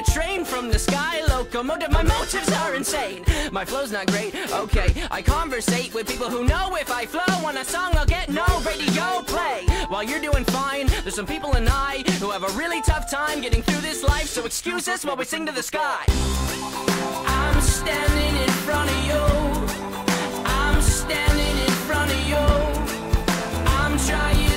A train from the sky, locomotive. My motives are insane. My flow's not great. Okay, I conversate with people who know if I flow on a song, I'll get no radio play. While you're doing fine, there's some people and I who have a really tough time getting through this life. So excuse us while we sing to the sky. I'm standing in front of you. I'm standing in front of you. I'm trying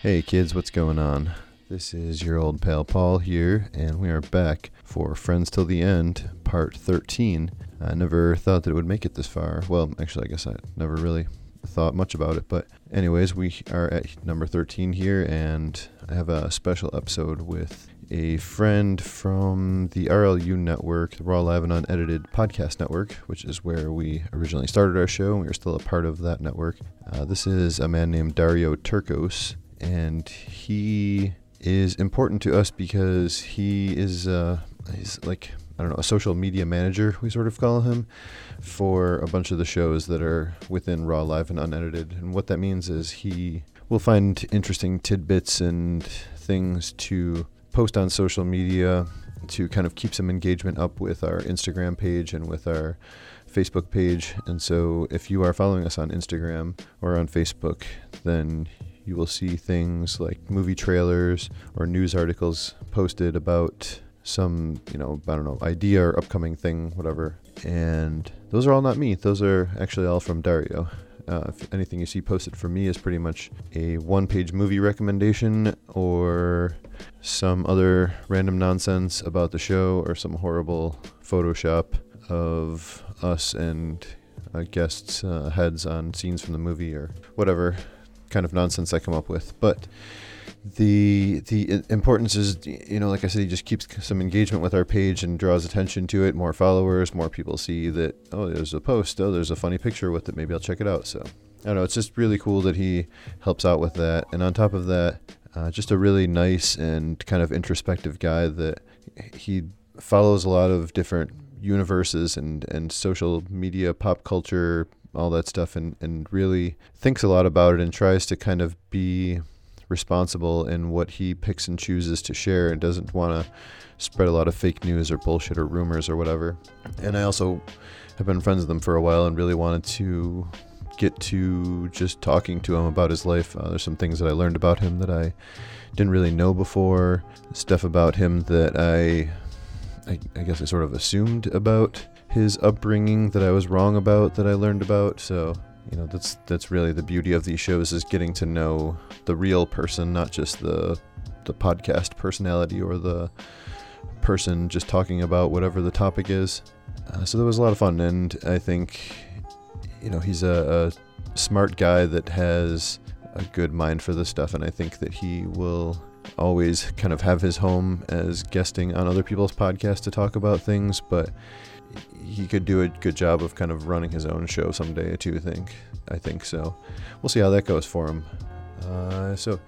Hey kids, what's going on? This is your old pal Paul here, and we are back for Friends Till the End, part 13. I never thought that it would make it this far. Well, actually, I guess I never really thought much about it, but anyways, we are at number 13 here, and I have a special episode with a friend from the RLU network, the Raw Live and Unedited podcast network, which is where we originally started our show, and we are still a part of that network. Uh, this is a man named Dario Turcos, and he is important to us because he is uh, he's like I don't know a social media manager we sort of call him for a bunch of the shows that are within Raw Live and Unedited, and what that means is he will find interesting tidbits and things to post on social media to kind of keep some engagement up with our Instagram page and with our Facebook page. And so if you are following us on Instagram or on Facebook, then you will see things like movie trailers or news articles posted about some, you know, I don't know, idea or upcoming thing, whatever. And those are all not me. Those are actually all from Dario. Uh, anything you see posted for me is pretty much a one page movie recommendation or some other random nonsense about the show or some horrible Photoshop of us and uh, guests' uh, heads on scenes from the movie or whatever kind of nonsense I come up with. But the the importance is, you know, like I said, he just keeps some engagement with our page and draws attention to it. More followers, more people see that. Oh, there's a post. Oh, there's a funny picture with it. Maybe I'll check it out. So I don't know. It's just really cool that he helps out with that. And on top of that, uh, just a really nice and kind of introspective guy that he follows a lot of different universes and, and social media, pop culture, all that stuff, and, and really thinks a lot about it and tries to kind of be responsible in what he picks and chooses to share and doesn't want to spread a lot of fake news or bullshit or rumors or whatever. And I also have been friends with him for a while and really wanted to get to just talking to him about his life. Uh, there's some things that I learned about him that I didn't really know before, stuff about him that I, I, I guess I sort of assumed about his upbringing that I was wrong about that I learned about. So you know that's that's really the beauty of these shows is getting to know the real person, not just the the podcast personality or the person just talking about whatever the topic is. Uh, so that was a lot of fun, and I think you know he's a, a smart guy that has a good mind for this stuff, and I think that he will always kind of have his home as guesting on other people's podcasts to talk about things, but he could do a good job of kind of running his own show someday too. I think I think so. We'll see how that goes for him. Uh, so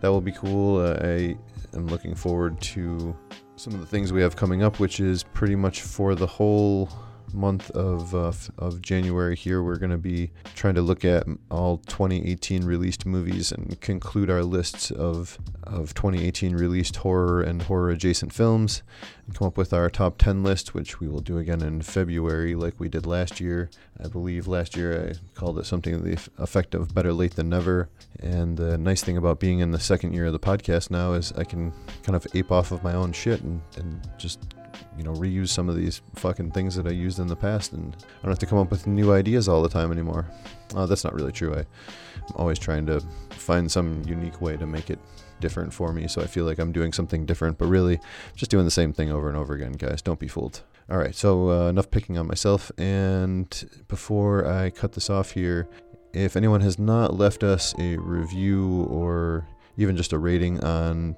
that will be cool. Uh, I am looking forward to some of the things we have coming up, which is pretty much for the whole month of uh, of January here, we're going to be trying to look at all 2018 released movies and conclude our lists of of 2018 released horror and horror adjacent films, and come up with our top 10 list, which we will do again in February, like we did last year. I believe last year I called it something to the effect of "Better Late Than Never." And the nice thing about being in the second year of the podcast now is I can kind of ape off of my own shit and, and just you know, reuse some of these fucking things that I used in the past, and I don't have to come up with new ideas all the time anymore. Uh, that's not really true. I, I'm always trying to find some unique way to make it different for me, so I feel like I'm doing something different, but really just doing the same thing over and over again, guys. Don't be fooled. All right, so uh, enough picking on myself. And before I cut this off here, if anyone has not left us a review or even just a rating on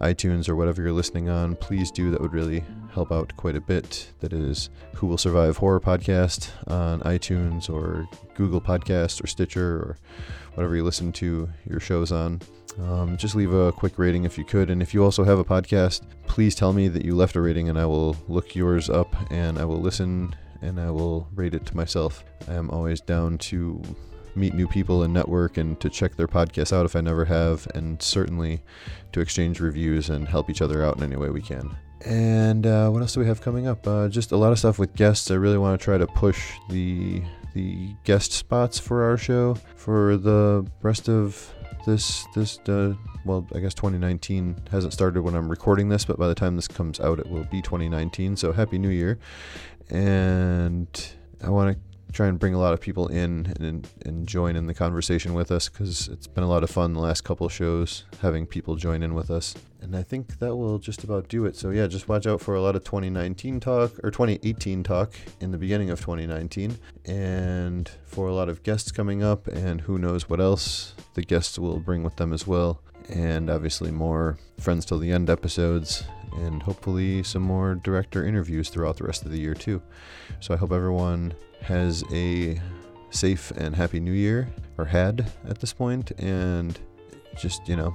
iTunes or whatever you're listening on, please do. That would really help out quite a bit. That is Who Will Survive Horror Podcast on iTunes or Google Podcast or Stitcher or whatever you listen to your shows on. Um, just leave a quick rating if you could. And if you also have a podcast, please tell me that you left a rating and I will look yours up and I will listen and I will rate it to myself. I am always down to meet new people and network and to check their podcasts out if I never have, and certainly to exchange reviews and help each other out in any way we can. And uh, what else do we have coming up? Uh, just a lot of stuff with guests. I really want to try to push the the guest spots for our show for the rest of this this uh, well I guess 2019 hasn't started when I'm recording this, but by the time this comes out, it will be 2019. So happy New Year! And I want to try and bring a lot of people in and, and join in the conversation with us because it's been a lot of fun the last couple shows having people join in with us. And I think that will just about do it. So, yeah, just watch out for a lot of 2019 talk or 2018 talk in the beginning of 2019 and for a lot of guests coming up and who knows what else the guests will bring with them as well. And obviously, more Friends Till the End episodes and hopefully some more director interviews throughout the rest of the year, too. So, I hope everyone has a safe and happy new year, or had at this point, and just, you know,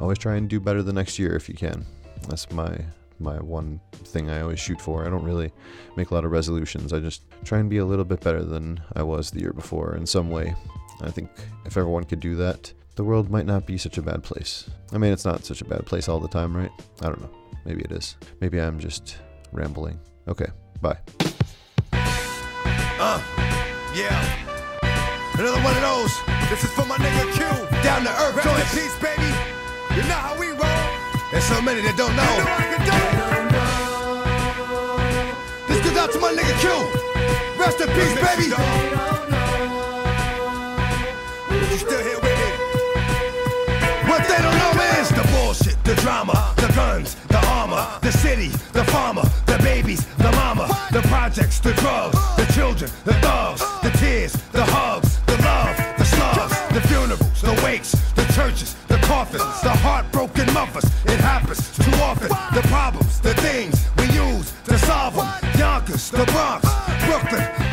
always try and do better the next year if you can. That's my my one thing I always shoot for. I don't really make a lot of resolutions. I just try and be a little bit better than I was the year before in some way. I think if everyone could do that, the world might not be such a bad place. I mean, it's not such a bad place all the time, right? I don't know. Maybe it is. Maybe I'm just rambling. Okay, bye. Uh, yeah. Another one of those. This is for my nigga Q. Down to earth, joint peace, baby. You know how we roll. There's so many that don't know. You know I can do it. This goes out to my nigga Q. Rest in peace, baby. The drama, the guns, the armor, the city, the farmer, the babies, the mama, the projects, the drugs, the children, the thugs, the tears, the hugs, the love, the slugs, the funerals, the wakes, the churches, the coffins, the heartbroken mothers. It happens too often. The problems, the things we use to solve them. Yonkers, the Bronx, Brooklyn,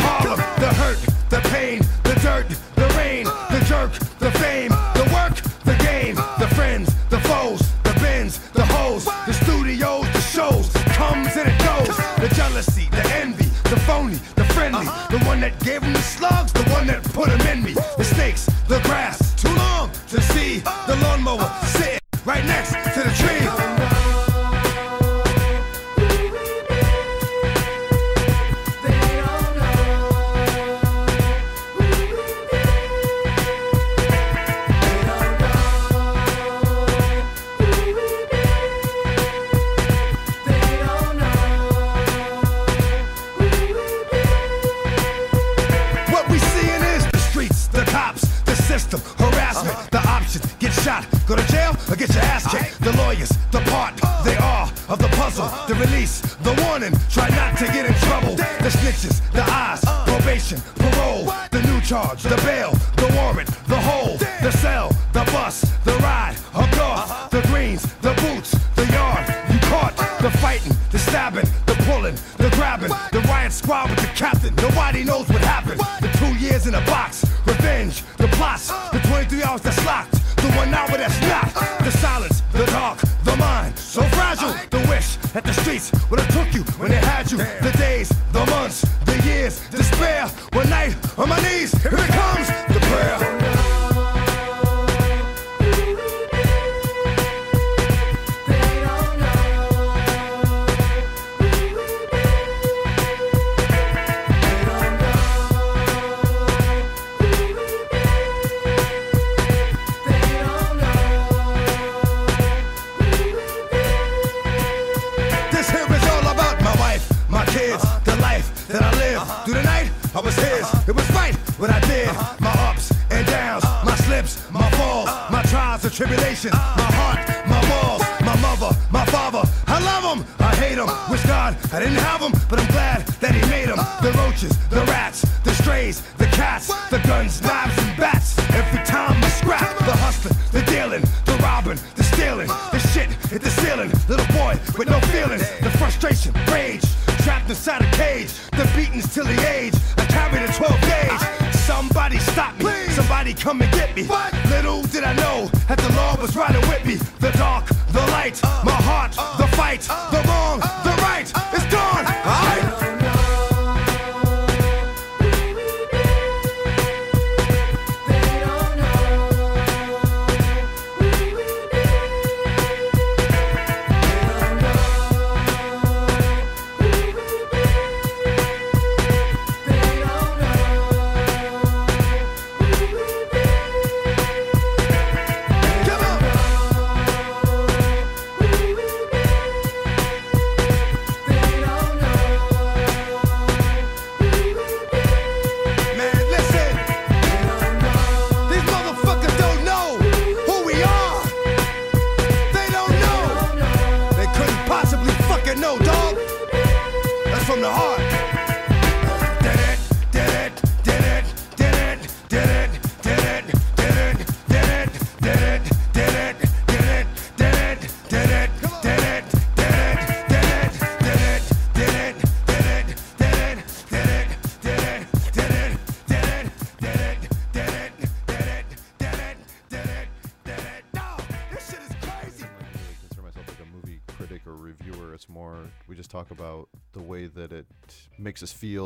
go to jail, or get your ass kicked. The lawyers, the part, they are of the puzzle. The release, the warning, try not to get in trouble. The snitches, the eyes, probation, parole. The new charge, the bail,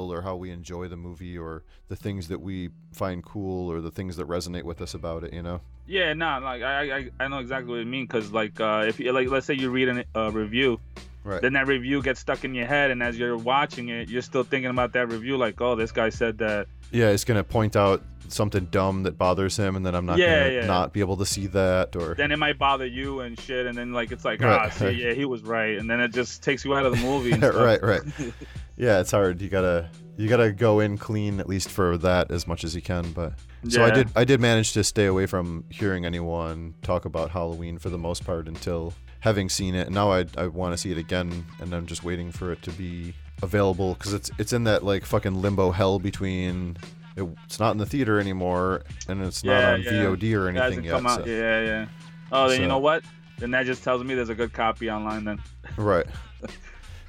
feel, or how we enjoy the movie, or the things that we find cool, or the things that resonate with us about it. You know? Yeah, nah, like I, I, I know exactly what you mean. Cause like, uh, if you like, let's say you read a uh, review, Right. then that review gets stuck in your head, and as you're watching it, you're still thinking about that review. Like, oh, this guy said that. yeah, it's gonna point out something dumb that bothers him, and then I'm not Yeah, gonna yeah. not be able to see that, or Then it might bother you and shit, and then like it's like, Right. ah, see, yeah, he was right, and then it just takes you out of the movie. Right, right. Yeah, it's hard. You gotta you gotta go in clean at least for that as much as you can. But so I did I did manage to stay away from hearing anyone talk about Halloween for the most part until having seen it. And now I I want to see it again, and I'm just waiting for it to be available because it's it's in that like fucking limbo hell between. It, it's not in the theater anymore, and it's not on yeah. VOD or anything yet. come out. so- Yeah, yeah. Oh, then you know what? Then that just tells me there's a good copy online. Then. Right.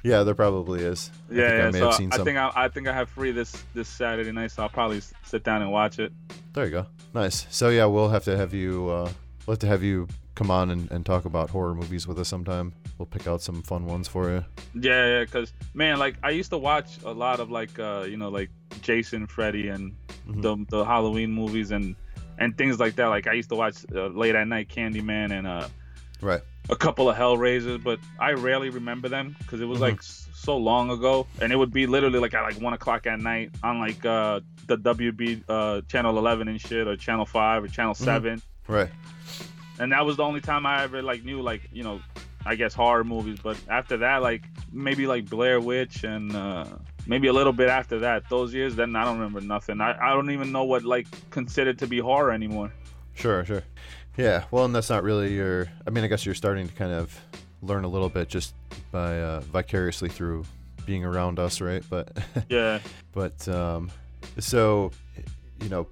Yeah, there probably is. I Yeah, I yeah. may so I some. think I, I think I have free this this Saturday night, so I'll probably sit down and watch it. There you go. Nice. So yeah, we'll have to have you. Uh, we'll have to have you come on and, and talk about horror movies with us sometime. We'll pick out some fun ones for you. Yeah, yeah, cause man, like I used to watch a lot of like uh, you know, like Jason, Freddy, and Mhm. the the Halloween movies and and things like that. Like I used to watch uh, late at night Candyman and uh, Right. a couple of Hellraisers, but I rarely remember them because it was Mhm. like so long ago, and it would be literally like at like one o'clock at night on like uh, the WB uh, channel 11 and shit, or channel five or channel seven, Right. And that was the only time I ever like knew like you know, I guess horror movies. But after that, like maybe like Blair Witch and uh, maybe a little bit after that, those years, then I don't remember nothing. I, I don't even know what like considered to be horror anymore. Sure. Sure. Yeah. Well, and that's not really your. I mean, I guess you're starting to kind of learn a little bit just by uh, vicariously through being around us, right? But Yeah. but um, so you know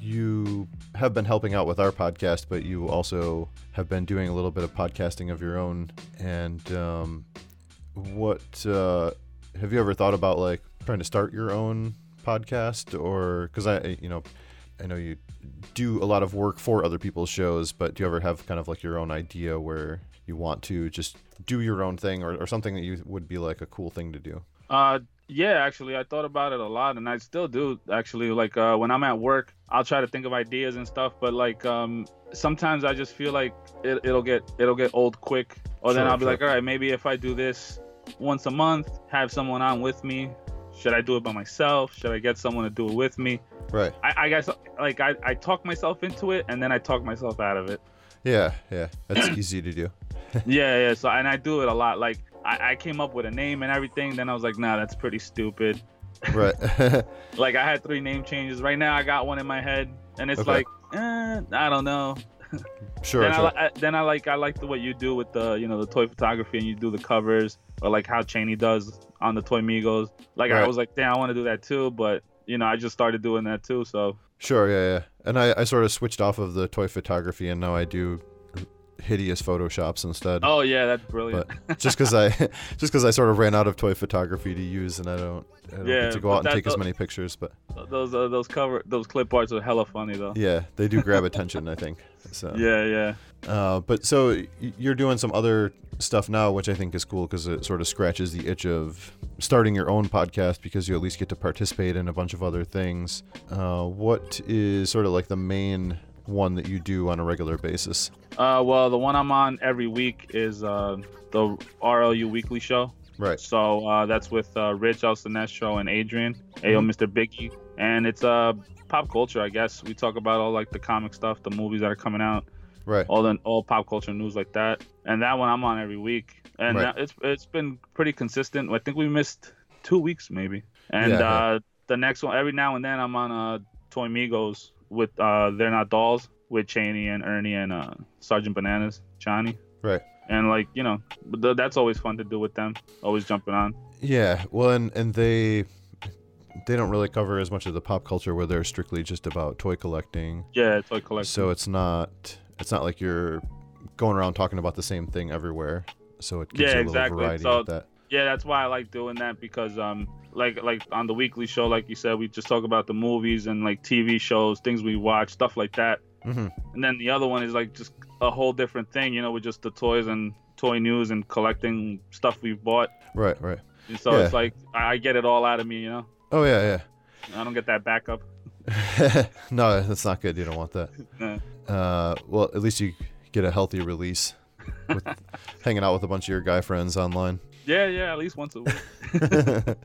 you have been helping out with our podcast but you also have been doing a little bit of podcasting of your own and um, what uh, have you ever thought about like trying to start your own podcast or because i you know i know you do a lot of work for other people's shows but do you ever have kind of like your own idea where you want to just do your own thing or, or something that you would be like a cool thing to do? Uh, yeah, actually, I thought about it a lot, and I still do. Actually, like uh, when I'm at work, I'll try to think of ideas and stuff, but like um, sometimes I just feel like it, it'll get it'll get old quick, or then I'll be sure. like, all right, maybe if I do this once a month, have someone on with me. Should I do it by myself? Should I get someone to do it with me? Right. I, I guess like I, I talk myself into it, and then I talk myself out of it. Yeah, yeah. That's easy to do. yeah, yeah. So and I do it a lot. Like I, I came up with a name and everything. Then I was like, nah, that's pretty stupid. Right. Like I had three name changes. Right now I got one in my head, and it's Okay. like, eh, I don't know. sure, then I, sure. li- I then I like I like the what you do with the you know the toy photography and you do the covers or like how Cheney does on the Toy Migos. Like I was like, damn, I want to do that too, but you know I just started doing that too. So Sure, yeah, yeah. And I, I sort of switched off of the toy photography and now I do hideous photoshops instead. oh yeah, that's brilliant. But just because I, just because I sort of ran out of toy photography to use, and I don't, I don't Yeah, get to go out and take as many pictures. But those uh, those cover those clip arts are hella funny though. yeah, they do grab attention, I think. So Yeah, yeah. Uh, but so you're doing some other stuff now, which I think is cool because it sort of scratches the itch of starting your own podcast because you at least get to participate in a bunch of other things. Uh, what is sort of like the main one that you do on a regular basis? Uh, well, the one I'm on every week is uh, the RLU Weekly Show. Right. So uh, that's with uh, Rich Elsinestro and Adrian, Ayo Mr. Biggie, and it's uh pop culture, I guess. We talk about all like the comic stuff, the movies that are coming out, Right. all the all pop culture news like that. And that one I'm on every week, and Right. uh, it's it's been pretty consistent. I think we missed two weeks maybe, and Yeah, yeah. uh, the next one every now and then I'm on uh Toy Migos with uh They're Not Dolls with Cheney and Ernie and uh Sergeant Bananas, Johnny. Right. And like you know, th- that's always fun to do with them. Always jumping on. Yeah. Well, and and they they don't really cover as much of the pop culture where they're strictly just about toy collecting. Yeah, toy collection. So it's not it's not like you're going around talking about the same thing everywhere. So it gives Yeah, you a little exactly. variety So- with that. Yeah, that's why I like doing that because um like like on the weekly show, like you said, we just talk about the movies and like TV shows, things we watch, stuff like that. hmm And then the other one is like just a whole different thing, you know, with just the toys and toy news and collecting stuff we've bought. Right. Right. And so Yeah. it's like I get it all out of me, you know. Oh yeah, yeah. I don't get that backup. no, that's not good. You don't want that. Uh, well, at least you get a healthy release with hanging out with a bunch of your guy friends online. Yeah, yeah, at least once a week.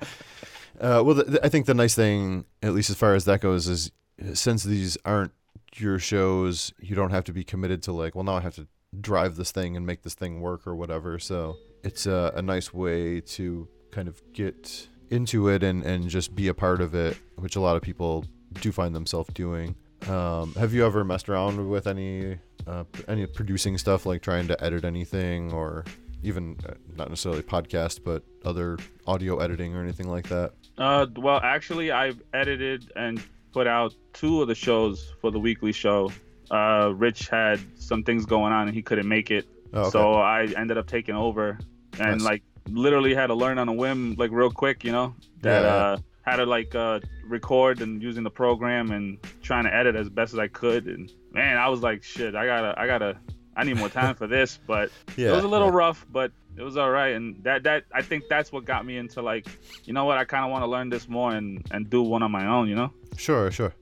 uh, well, the, the- I think the nice thing, at least as far as that goes, is since these aren't your shows, you don't have to be committed to like, well, now I have to drive this thing and make this thing work or whatever. So it's a, a nice way to kind of get into it and, and just be a part of it, which a lot of people do find themselves doing. Um, have you ever messed around with any uh, any producing stuff, like trying to edit anything, or even uh, not necessarily podcast, but other audio editing or anything like that? Uh, well, actually, I've edited and put out two of the shows for the weekly show. Uh, Rich had some things going on and he couldn't make it, Oh, okay. so I ended up taking over and Nice. like literally had to learn on a whim, like real quick, you know, that Yeah, uh had to like uh record and using the program and trying to edit as best as I could. And man, I was like, shit, I gotta, I gotta, I need more time for this, but yeah, it was a little yeah. rough, but it was all right. And that that I think that's what got me into like, you know what, I kind of want to learn this more and and do one on my own. You know? Sure, sure.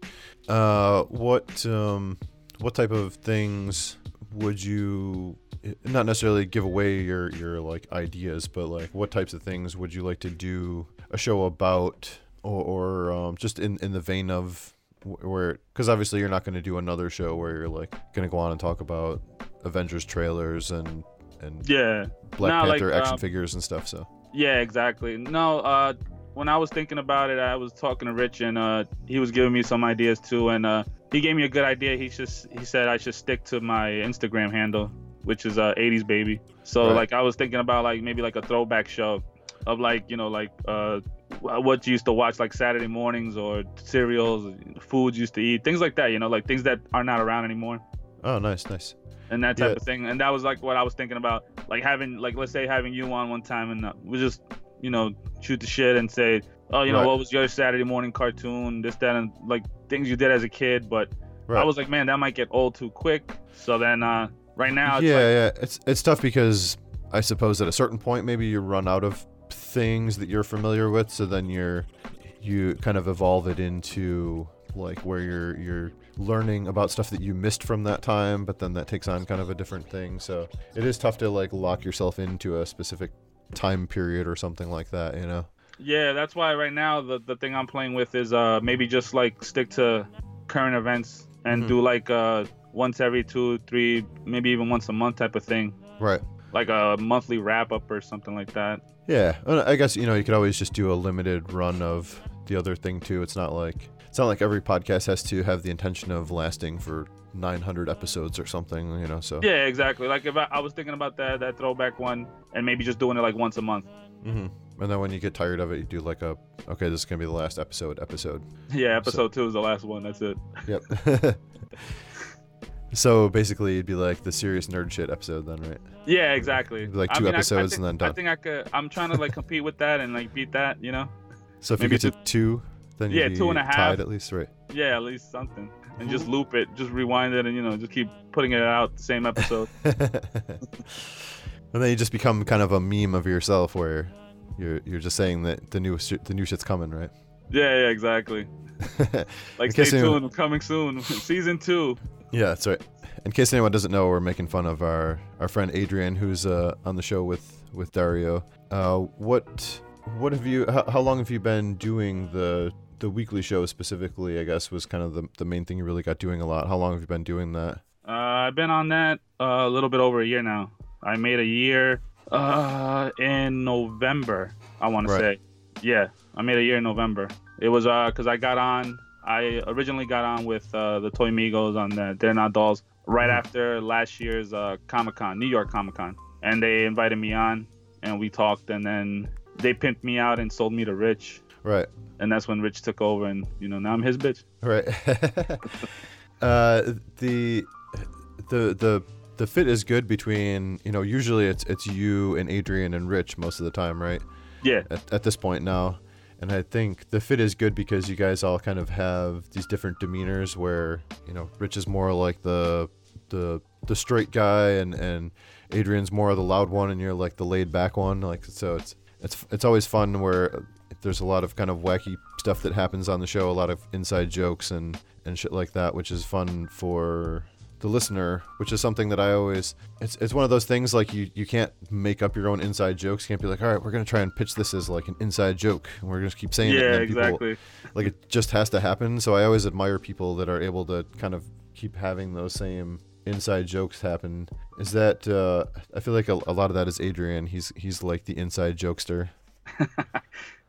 Uh, what um, what type of things would you not necessarily give away your your like ideas, but like what types of things would you like to do a show about, or, or um, just in in the vein of where because obviously you're not going to do another show where you're like going to go on and talk about Avengers trailers and and Yeah. Black No, like, Panther action um, figures and stuff. So Yeah, exactly. No, uh, when I was thinking about it, I was talking to Rich, and uh, he was giving me some ideas too, and uh, he gave me a good idea. He just he said I should stick to my Instagram handle, which is uh, 80s baby. So Right. like I was thinking about like maybe like a throwback show of like you know like uh, what you used to watch like Saturday mornings or cereals, foods you used to eat, things like that. You know, like things that are not around anymore oh, nice, nice. And that type Yeah. of thing. And that was like what I was thinking about, like having, like let's say having you on one time and uh, we just, you know, shoot the shit and say, oh, you know, Right. what was your Saturday morning cartoon, this, that, and like things you did as a kid. But Right. I was like, man, that might get old too quick. So then uh, right now, it's yeah, like, yeah. It's it's tough because I suppose at a certain point maybe you run out of things that you're familiar with, so then you're you kind of evolve it into like where you're you're learning about stuff that you missed from that time, but then that takes on kind of a different thing. So it is tough to like lock yourself into a specific time period or something like that, you know. Yeah, that's why right now the, the thing I'm playing with is uh maybe just like stick to current events and Mhm. do like uh once every two, three, maybe even once a month type of thing. Right. Like a monthly wrap up or something like that. Yeah, I guess you know you could always just do a limited run of the other thing too. It's not like it's not like every podcast has to have the intention of lasting for 900 episodes or something, you know. So Yeah, exactly. Like if I, I was thinking about that that throwback one and maybe just doing it like once a month. hmm And then when you get tired of it, you do like a okay, this is gonna be the last episode. Episode. Yeah, episode two is the last one. That's it. Yep. so basically, it'd be like the serious nerd shit episode then, right? Yeah, exactly. Like I two mean, I- I episodes think- and then done. I think I could. I'm trying to like compete with that and like beat that. You know? So if Maybe you get to two, then Yeah, two and a half. tied at least, right? Yeah, at least something. And just loop it, just rewind it, and you know, just keep putting it out the same episode. and then you just become kind of a meme of yourself, where you're you're just saying that the new shit, the new shit's coming, right? yeah, yeah, exactly. Like stay case anyone- tuned, coming soon, season two. Yeah, that's right. In case anyone doesn't know, we're making fun of our, our friend Adrian, who's uh, on the show with with Dario. Uh, what what have you? How, how long have you been doing the the weekly show specifically? I guess was kind of the the main thing you really got doing a lot. How long have you been doing that? Uh, I've been on that uh, a little bit over a year now. I made a year uh, in November. I want Right. to say, yeah, I made a year in November. It was uh, cause I got on. I originally got on with uh, the Toy Migos on the They're Not Dolls right Mhm. after last year's uh, Comic Con, New York Comic Con, and they invited me on, and we talked, and then they pimped me out and sold me to Rich, Right, and that's when Rich took over, and you know now I'm his bitch. right. uh, the the the the fit is good between you know usually it's it's you and Adrian and Rich most of the time, right? Yeah, at, at this point now. And I think the fit is good because you guys all kind of have these different demeanors where, you know, Rich is more like the the the straight guy and and Adrian's more the loud one and you're like the laid back one. Like so it's it's it's always fun where there's a lot of kind of wacky stuff that happens on the show, a lot of inside jokes and and shit like that, which is fun for the listener, which is something that I always it's it's one of those things like you you can't make up your own inside jokes. You can't be like, all right, we're gonna try and pitch this as like an inside joke, and we're gonna keep saying it. yeah, then people- exactly. like it just has to happen. So I always admire people that are able to kind of keep having those same inside jokes happen. Is that uh, I feel like a, a lot of that is Adrian. He's he's like the inside jokester.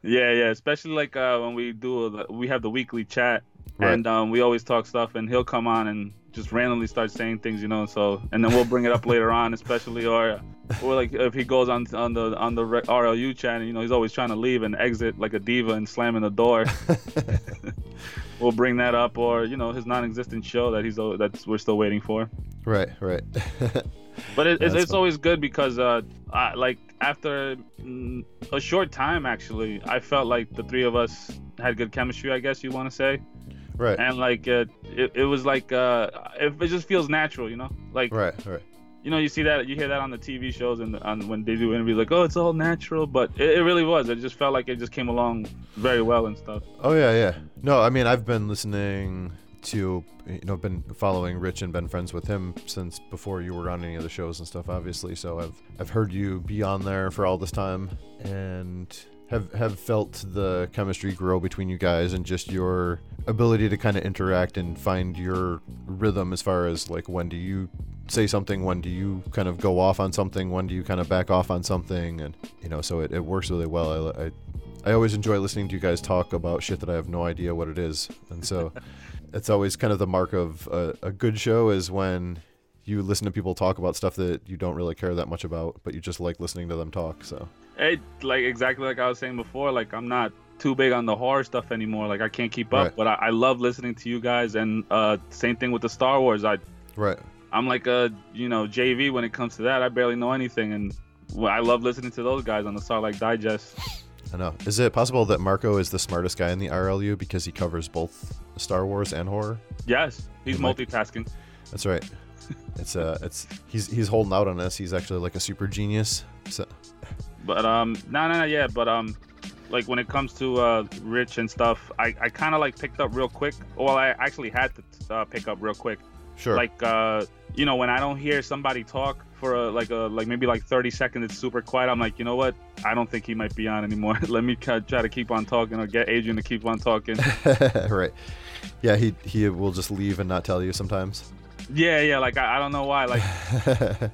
Yeah, yeah, especially like uh, when we do the, we have the weekly chat, Right. and um, we always talk stuff, and he'll come on and just randomly start saying things, you know. So, and then we'll bring it up later on, especially or or like if he goes on on the on the RLU chat, and, you know, he's always trying to leave and exit like a diva and slamming the door. we'll bring that up, or you know, his non-existent show that he's that's we're still waiting for. right, right. But it, Yeah, it's, it's always good because, uh, I, like after mm, a short time, actually, I felt like the three of us had good chemistry. I guess you want to say, right, and like uh, it, it was like uh, it, it just feels natural, you know. Like right, right. you know, you see that you hear that on the TV shows and on when they do interviews, like oh, it's all natural, but it, it really was. It just felt like it just came along very well and stuff. Oh yeah, yeah. No, I mean I've been listening to you know I've been following Rich and been friends with him since before you were on any of the shows and stuff obviously. So I've I've heard you be on there for all this time and have have felt the chemistry grow between you guys and just your ability to kind of interact and find your rhythm as far as like when do you say something when do you kind of go off on something when do you kind of back off on something and you know so it, it works really well I, I I always enjoy listening to you guys talk about shit that I have no idea what it is, and so it's always kind of the mark of a, a good show is when you listen to people talk about stuff that you don't really care that much about, but you just like listening to them talk. So It like exactly like I was saying before. Like I'm not too big on the horror stuff anymore. Like I can't keep up, Right. but I, I love listening to you guys. And uh, same thing with the Star Wars. I right, I'm like a you know JV when it comes to that. I barely know anything, and I love listening to those guys on the Starlight Digest. I know. Is it possible that Marco is the smartest guy in the RLU because he covers both Star Wars and horror? Yes, he's might- multitasking. That's right. it's uh, it's he's he's holding out on us. He's actually like a super genius. So But um, no, no, no, yeah. But um, like when it comes to uh, Rich and stuff, I, I kind of like picked up real quick. Well, I actually had to uh, pick up real quick. Sure. Like uh, you know, when I don't hear somebody talk for a, like a like maybe like 30 seconds, it's super quiet. I'm like, you know what? I don't think he might be on anymore. Let me try to keep on talking or get Adrian to keep on talking. right. Yeah, he he will just leave and not tell you sometimes. yeah, yeah. Like I, I don't know why. Like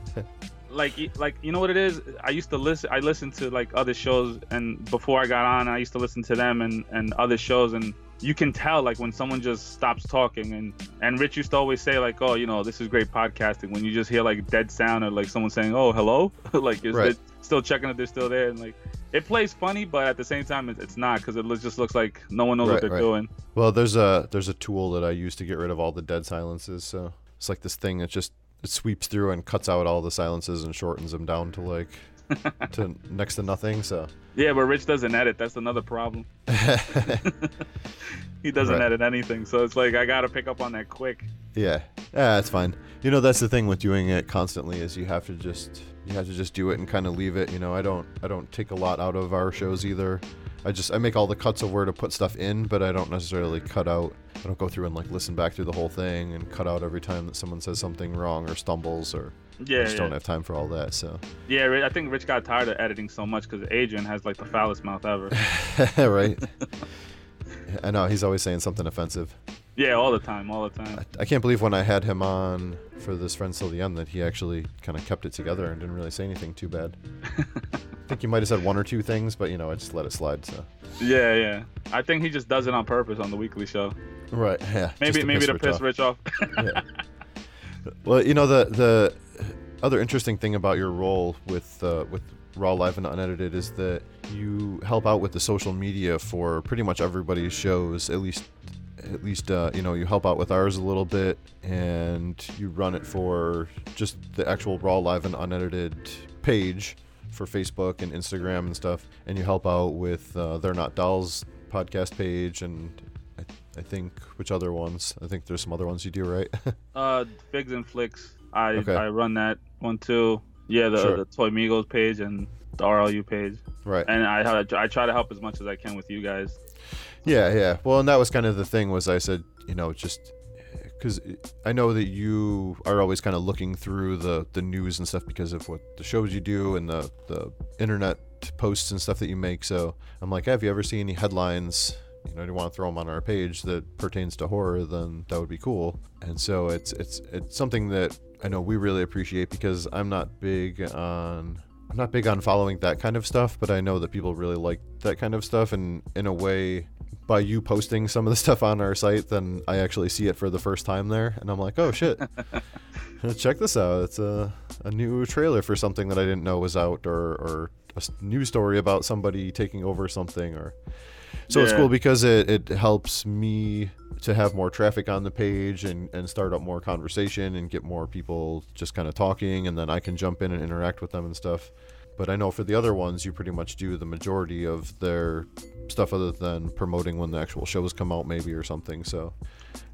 like like you know what it is i used to listen i listened to like other shows and before i got on i used to listen to them and and other shows and you can tell like when someone just stops talking and and rich used to always say like oh you know this is great podcasting when you just hear like dead sound or like someone saying oh hello like is Right. it still checking if they're still there and like it plays funny but at the same time it's, it's not because it just looks like no one knows Right, what they're right. doing well, there's a there's a tool that I use to get rid of all the dead silences. So it's like this thing that just it sweeps through and cuts out all the silences and shortens them down to like to next to nothing. So yeah but rich doesn't edit that's another problem he doesn't Right. edit anything so it's like i gotta pick up on that quick Yeah, yeah, it's fine. You know, that's the thing with doing it constantly is you have to just you have to just do it and kind of leave it. You know, I don't I don't take a lot out of our shows either. I just I make all the cuts of where to put stuff in, but I don't necessarily cut out. I don't go through and like listen back through the whole thing and cut out every time that someone says something wrong or stumbles or Yeah, I just yeah. don't have time for all that. So Yeah, I think Rich got tired of editing so much because Adrian has like the foulest mouth ever. right. I know he's always saying something offensive. yeah, all the time, all the time. I can't believe when I had him on for this friend Till the End that he actually kind of kept it together and didn't really say anything too bad. I think he might have said one or two things, but you know, I just let it slide. So Yeah, yeah. I think he just does it on purpose on the weekly show. right, yeah. Maybe just maybe to Rich piss off. Rich off. Yeah. Well, you know the the other interesting thing about your role with uh, with Raw Live and Unedited is that you help out with the social media for pretty much everybody's shows. At least, at least uh, you know you help out with ours a little bit, and you run it for just the actual Raw Live and Unedited page for Facebook and Instagram and stuff. And you help out with uh, They're Not Dolls podcast page and. I, I think which other ones? I think there's some other ones you do, right? uh, Figs and Flicks. I Okay. I run that one too. Yeah, the Sure. the Toy Migos page and the RLU page, right. and I I try to help as much as I can with you guys. Yeah, yeah. Well, and that was kind of the thing was I said, you know, just because I know that you are always kind of looking through the the news and stuff because of what the shows you do and the the internet posts and stuff that you make. So I'm like, have you ever seen any headlines? You know, do you want to throw them on our page that pertains to horror? Then that would be cool. And so it's it's it's something that I know we really appreciate because I'm not big on I'm not big on following that kind of stuff, but I know that people really like that kind of stuff. And in a way, by you posting some of the stuff on our site, then I actually see it for the first time there, and I'm like, oh shit, check this out! It's a a new trailer for something that I didn't know was out, or or a news story about somebody taking over something, or so it's cool because it, it helps me to have more traffic on the page and, and start up more conversation and get more people just kind of talking and then I can jump in and interact with them and stuff. But I know for the other ones, you pretty much do the majority of their stuff other than promoting when the actual shows come out, maybe or something. So,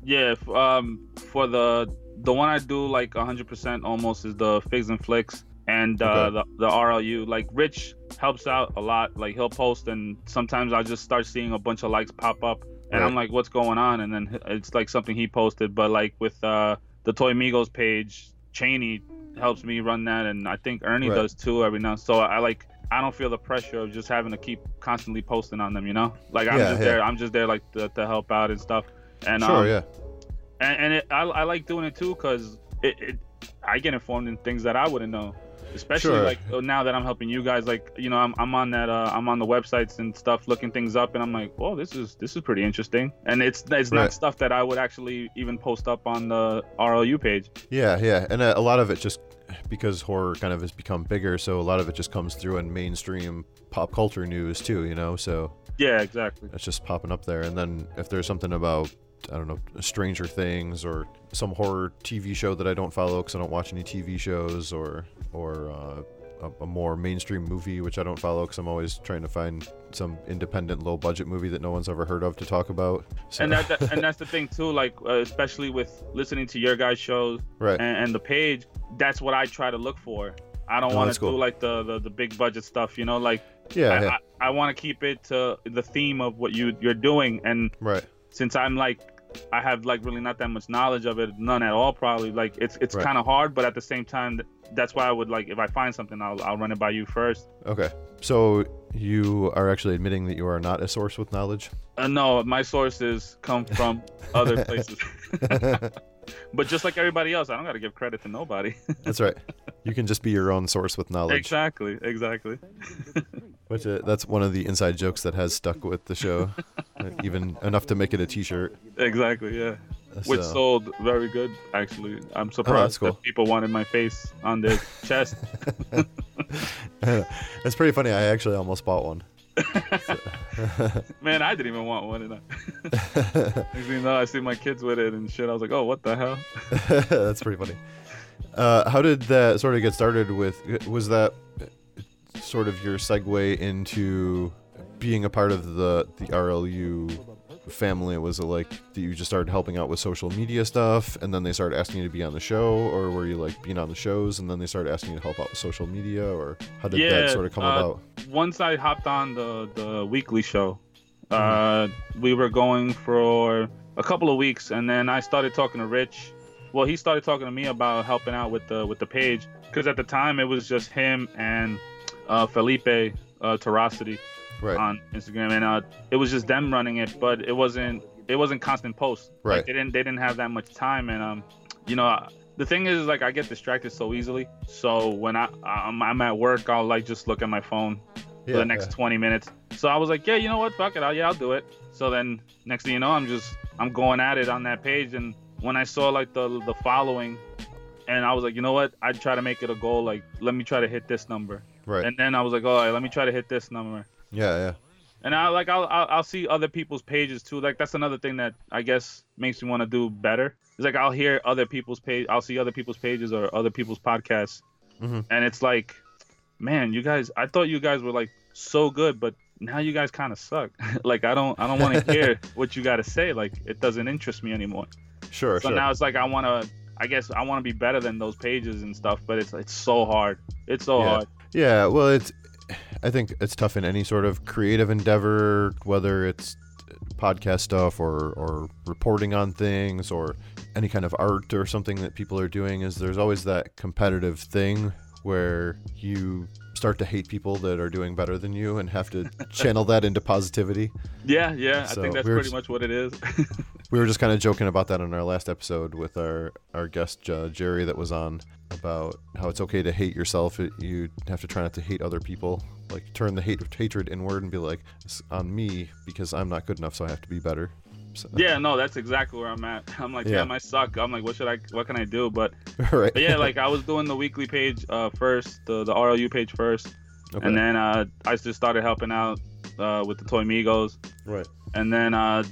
Yeah, um, for the the one I do like 100% almost is the Figs and Flicks and uh, Okay. the the RLU. Like Rich helps out a lot. Like he'll post and sometimes I just start seeing a bunch of likes pop up and I'm like, what's going on? And then it's like something he posted. But like with uh, the Toy Migos page, Cheney helps me run that, and I think Ernie Right. does too every now. So I like. I don't feel the pressure of just having to keep constantly posting on them, you know. Like I'm Yeah, just yeah. there. I'm just there like to, to help out and stuff. And sure, um, yeah. and, and it, I, I like doing it too because it, it I get informed in things that I wouldn't know, especially Sure. like uh, now that I'm helping you guys. Like you know, I'm, I'm on that uh, I'm on the websites and stuff, looking things up, and I'm like, whoa, this is this is pretty interesting. And it's it's Right. not stuff that I would actually even post up on the RLU page. Yeah, yeah, and a, a lot of it just because horror kind of has become bigger, so a lot of it just comes through in mainstream pop culture news too, you know. So Yeah, exactly. it's just popping up there, and then if there's something about I don't know Stranger Things or some horror TV show that I don't follow because I don't watch any TV shows, or or uh, a, a more mainstream movie, which I don't follow because I'm always trying to find some independent, low budget movie that no one's ever heard of to talk about. So, and that, that and that's the thing too. Like uh, especially with listening to your guys' shows right, and, and the page, that's what I try to look for. I don't Oh, want to do like the, the the big budget stuff, you know. Like yeah, I, yeah, I, I want to keep it to the theme of what you you're doing, and right, since I'm like I have like really not that much knowledge of it, none at all probably. Like it's it's Right. kind of hard, but at the same time, that's why I would like if I find something, I'll I'll run it by you first. okay. So you are actually admitting that you are not a source with knowledge. Uh, no, my sources come from other places. but just like everybody else, I don't got to give credit to nobody. That's right. You can just be your own source with knowledge. exactly, exactly. Which uh, that's one of the inside jokes that has stuck with the show, uh, even enough to make it a T-shirt. Exactly, yeah. Which sold very good, actually. I'm Oh, that's surprised cool. that people wanted my face on their chest. That's pretty funny. I actually almost bought one. Man, I didn't even want one. And I, you know, I see my kids with it and shit. I was like, oh, what the hell? That's pretty funny. Uh, how did that sort of get started? With was that sort of your segue into being a part of the the RLU family? Was it like that you just started helping out with social media stuff, and then they started asking you to be on the show, or were you like being on the shows, and then they started asking you to help out with social media, or how did Yeah, that sort of come uh, about? Once I hopped on the, the weekly show, uh, Mm-hmm. we were going for a couple of weeks, and then I started talking to Rich. Well, he started talking to me about helping out with the with the page because at the time it was just him and uh, Felipe uh, Terracity. Right. on Instagram, and uh, it was just them running it, but it wasn't it wasn't constant posts. Right. Like, they didn't they didn't have that much time, and um, you know, the thing is like I get distracted so easily. So when I I'm, I'm at work, I'll like just look at my phone for the next yeah. 20 minutes. So I was like, yeah, you know what, fuck it, I'll, yeah, I'll do it. So then next thing you know, I'm just I'm going at it on that page, and when I saw like the the following. And I was like, you know what? I'd try to make it a goal. Like, let me try to hit this number. Right. And then I was like, all right, let me try to hit this number yeah, yeah. and I like I'll, I'll I'll see other people's pages too. Like that's another thing that I guess makes me want to do better. It's like I'll hear other people's page, I'll see other people's pages or other people's podcasts, Mhm. and it's like, man, you guys, I thought you guys were like so good, but now you guys kind of suck. like I don't I don't want to hear what you got to say. Like it doesn't interest me anymore. Sure, So sure. now it's like I want to. I guess I want to be better than those pages and stuff, but it's it's so hard. It's so Yeah. hard. Yeah, well, it's. I think it's tough in any sort of creative endeavor, whether it's podcast stuff or or reporting on things or any kind of art or something that people are doing. Is there's always that competitive thing where you start to hate people that are doing better than you and have to channel that into positivity. Yeah, yeah. I think that's we pretty just- much what it is. We were just kind of joking about that in our last episode with our our guest uh, Jerry that was on about how it's okay to hate yourself. You have to try not to hate other people. Like turn the hate hatred inward and be like, it's on me because I'm not good enough, so I have to be better. So, Yeah, no, that's exactly where I'm at. I'm like, Yeah. damn, I suck. I'm like, what should I, what can I do? But, right. but yeah, like I was doing the weekly page uh, first, the the RLU page first, okay. and then uh, I just started helping out uh, with the Toy Migos, right. and then uh,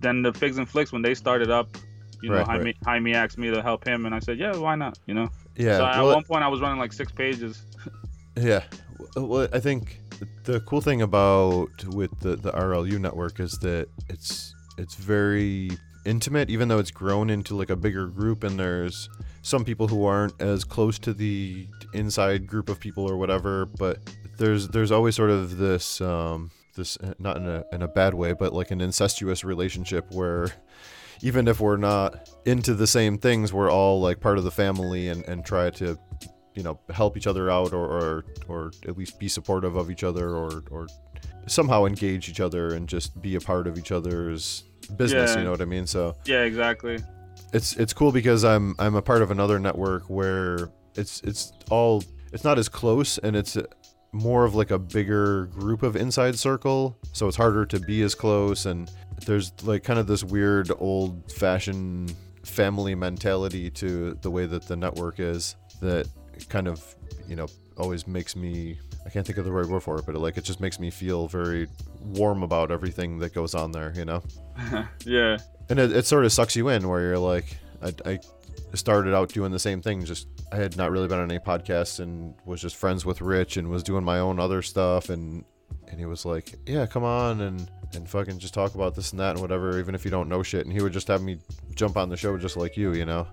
then the Figs and Flicks when they started up, you know, Right, Jaime, right. Jaime asked me to help him, and I said, yeah, why not? You know. Yeah. so at one point I was running like six pages. Yeah. Well, I think the cool thing about with the, the RLU network is that it's it's very intimate, even though it's grown into like a bigger group, and there's some people who aren't as close to the inside group of people or whatever. But there's there's always sort of this um, this not in a in a bad way, but like an incestuous relationship where even if we're not into the same things, we're all like part of the family and, and try to, you know, help each other out or, or, or at least be supportive of each other or, or somehow engage each other and just be a part of each other's business. Yeah. You know what I mean? So Yeah, exactly. it's it's cool because I'm I'm a part of another network where it's it's all it's not as close and it's more of like a bigger group of inside circle so it's harder to be as close and there's like kind of this weird old fashioned family mentality to the way that the network is that kind of you know always makes me I can't think of the right word for it but it, like it just makes me feel very warm about everything that goes on there you know Yeah. and it, it sort of sucks you in where you're like I, I started out doing the same thing. Just I had not really been on any podcasts and was just friends with Rich and was doing my own other stuff and and he was like, "Yeah, come on and and fucking just talk about this and that and whatever, even if you don't know shit." And he would just have me jump on the show just like you, you know.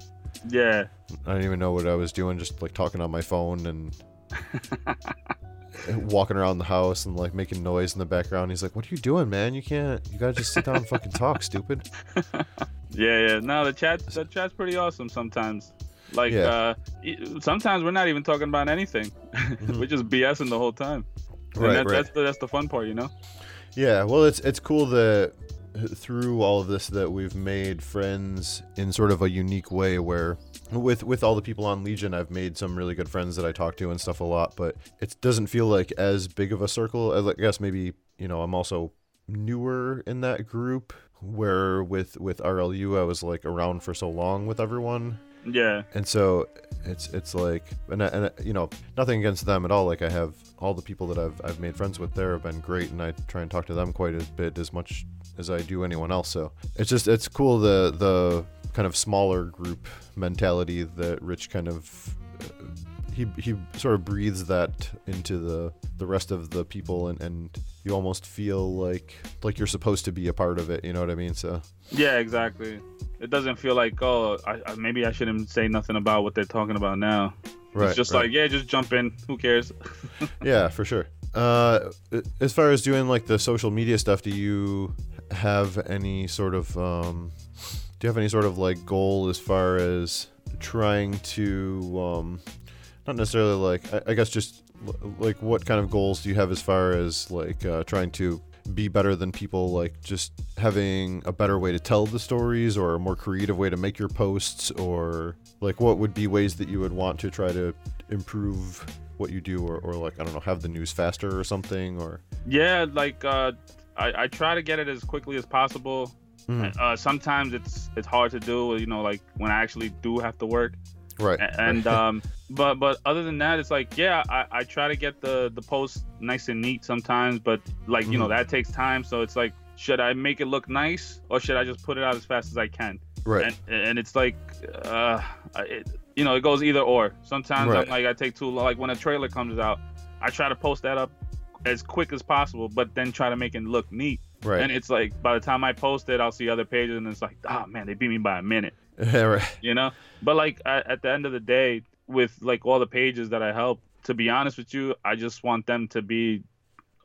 Yeah. I didn't even know what I was doing, just like talking on my phone and walking around the house and like making noise in the background. He's like, "What are you doing, man? You can't. You gotta just sit down and fucking talk, stupid." Yeah, yeah. No, the chat the chat's pretty awesome sometimes. Like Yeah. uh sometimes we're not even talking about anything. we're just BSing the whole time. And Right, that, right. that's the that's the fun part, you know? Yeah, well, it's it's cool that through all of this that we've made friends in sort of a unique way where with with all the people on Legion I've made some really good friends that I talk to and stuff a lot but it doesn't feel like as big of a circle I guess maybe you know I'm also newer in that group where with with RLU I was like around for so long with everyone Yeah. and so it's it's like and, I, and I- you know nothing against them at all like i have all the people that i've i've made friends with there have been great and i try and talk to them quite a bit as much as i do anyone else so it's just it's cool the the kind of smaller group mentality that rich kind of uh, he, he sort of breathes that into the the rest of the people and, and you almost feel like like you're supposed to be a part of it you know what i mean so Yeah, exactly. It doesn't feel like, oh, I, I, maybe I shouldn't say nothing about what they're talking about now. right it's just right. like, yeah, just jump in. Who cares? yeah for sure uh as far as doing like the social media stuff do you have any sort of um do you have any sort of like goal as far as trying to um not necessarily like i, I guess just l- like what kind of goals do you have as far as like uh, trying to be better than people like just having a better way to tell the stories or a more creative way to make your posts or like what would be ways that you would want to try to improve what you do or, or like i don't know have the news faster or something or yeah, like uh, I, I try to get it as quickly as possible. Mm. Uh, sometimes it's it's hard to do, you know, like when I actually do have to work. Right and um but but other than that it's like yeah I, I try to get the the post nice and neat sometimes but like you know Mhm. that takes time so it's like should i make it look nice or should i just put it out as fast as i can? Right. And and it's like uh it, you know it goes either or. Sometimes Right. i'm like i take too long like when a trailer comes out i try to post that up as quick as possible but then try to make it look neat. Right. And it's like by the time i post it i'll see other pages and it's like oh man they beat me by a minute right. You know? But like at, at the end of the day with like all the pages that i help to be honest with you i just want them to be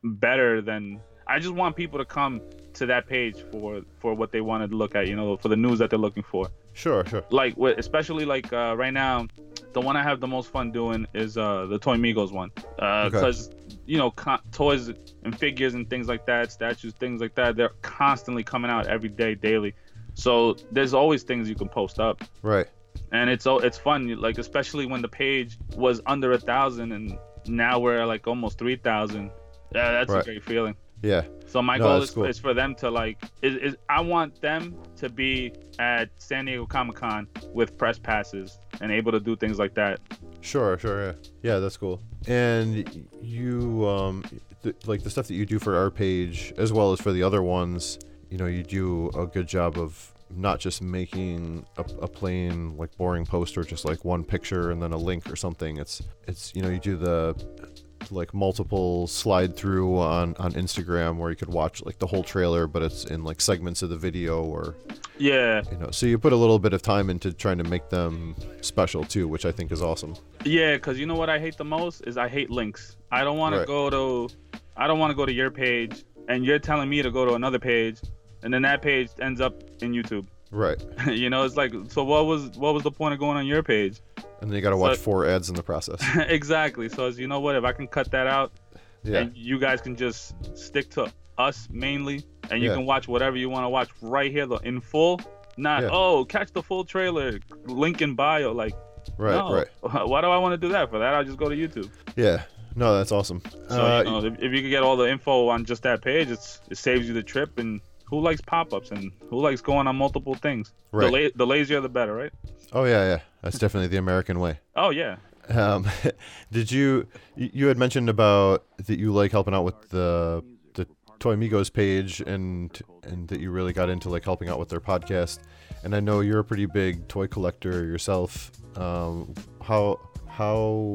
better than i just want people to come to that page for for what they wanted to look at you know for the news that they're looking for. Sure sure. Like with, especially like uh, right now the one i have the most fun doing is uh the toy migos one. Okay. because you know co- toys and figures and things like that statues things like that they're constantly coming out every day daily so there's always things you can post up. Right. And it's it's fun like especially when the page was under a thousand and now we're like almost 3000 yeah that's Right. a great feeling. Yeah. So my No, goal is, cool. is for them to like is, is i want them to be at san diego comic-con with press passes and able to do things like that. Sure, sure, yeah, yeah, that's cool. And you, um, th- like the stuff that you do for our page, as well as for the other ones, you know, you do a good job of not just making a, a plain like boring poster, just like one picture and then a link or something. It's, it's, you know, you do the like multiple slide through on on Instagram where you could watch like the whole trailer, but it's in like segments of the video or yeah you know, so you put a little bit of time into trying to make them special too, which I think is awesome. yeah because you know what i hate the most is i hate links i don't want Right. to go to i don't want to go to your page and you're telling me to go to another page and then that page ends up in youtube Right. you know it's like so what was what was the point of going on your page And then you got to watch four ads in the process. exactly so as you know what if i can cut that out Yeah. and you guys can just stick to us mainly and you Yeah. can watch whatever you want to watch right here though in full not Yeah. oh catch the full trailer link in bio like Right. no. Right. why do i want to do that for that i'll just go to youtube Yeah. No, that's awesome. so Uh, you know, if, if you can get all the info on just that page it's it saves you the trip and who likes pop-ups and who likes going on multiple things Right. the, la- the lazier the better right oh yeah, yeah. That's definitely the American way. oh yeah Um, did you you had mentioned about that you like helping out with the the Toy Migos page and and that you really got into like helping out with their podcast. And I know you're a pretty big toy collector yourself. Um, how how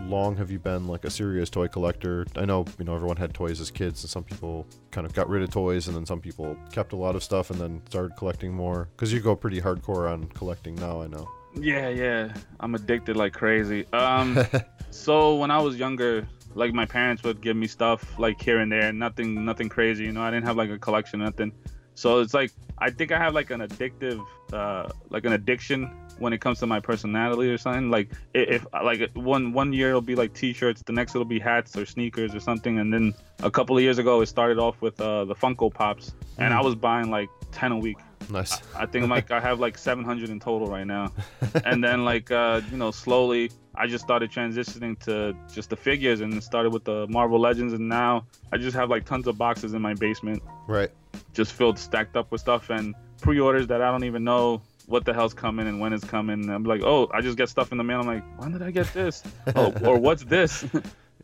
long have you been like a serious toy collector? I know you know everyone had toys as kids, and some people kind of got rid of toys, and then some people kept a lot of stuff and then started collecting more. Because you go pretty hardcore on collecting now, I know. Yeah, yeah. I'm addicted like crazy. Um, so when I was younger, like my parents would give me stuff like here and there, nothing, nothing crazy. You know, I didn't have like a collection, nothing. So it's like I think I have like an addictive, uh, like an addiction when it comes to my personality or something. Like if, like one one year it'll be like t-shirts, the next it'll be hats or sneakers or something, and then a couple of years ago it started off with uh, the Funko Pops, and I was buying like ten a week. Nice. I think like I have like 700 in total right now, and then like uh, you know slowly I just started transitioning to just the figures and started with the Marvel Legends, and now I just have like tons of boxes in my basement, Right. just filled stacked up with stuff and pre-orders that I don't even know what the hell's coming and when it's coming. I'm like, oh, I just get stuff in the mail. I'm like, when did I get this? oh, or what's this?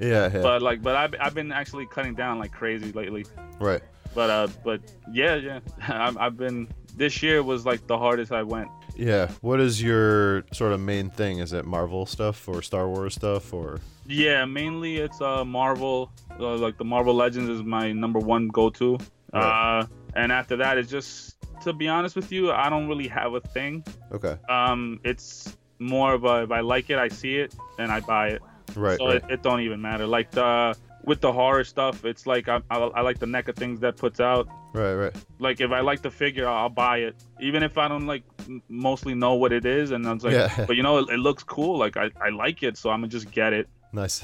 Yeah. yeah. but like, but I've, I've been actually cutting down like crazy lately. right. But uh, but yeah, yeah, I've, I've been. This year was like the hardest I went. Yeah. What is your sort of main thing? Is it Marvel stuff or Star Wars stuff or? Yeah, mainly it's uh Marvel. Uh, like the Marvel Legends is my number one go-to. Right. Uh, and after that, it's just to be honest with you, I don't really have a thing. Okay. Um, it's more of a if I like it, I see it, and I buy it. Right. so right. it, it don't even matter. Like the with the horror stuff, it's like I, I, I like the NECA things that puts out. right. Right. Like if I like the figure, I'll buy it, even if I don't like mostly know what it is. And I was like, Yeah. but you know, it, it looks cool. Like I, I like it, so I'm gonna just get it. Nice.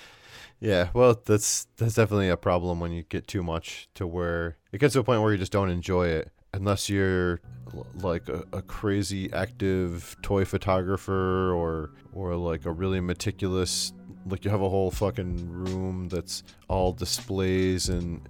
yeah, well, that's that's definitely a problem when you get too much to where it gets to a point where you just don't enjoy it unless you're like a, a crazy active toy photographer or or like a really meticulous like you have a whole fucking room that's all displays and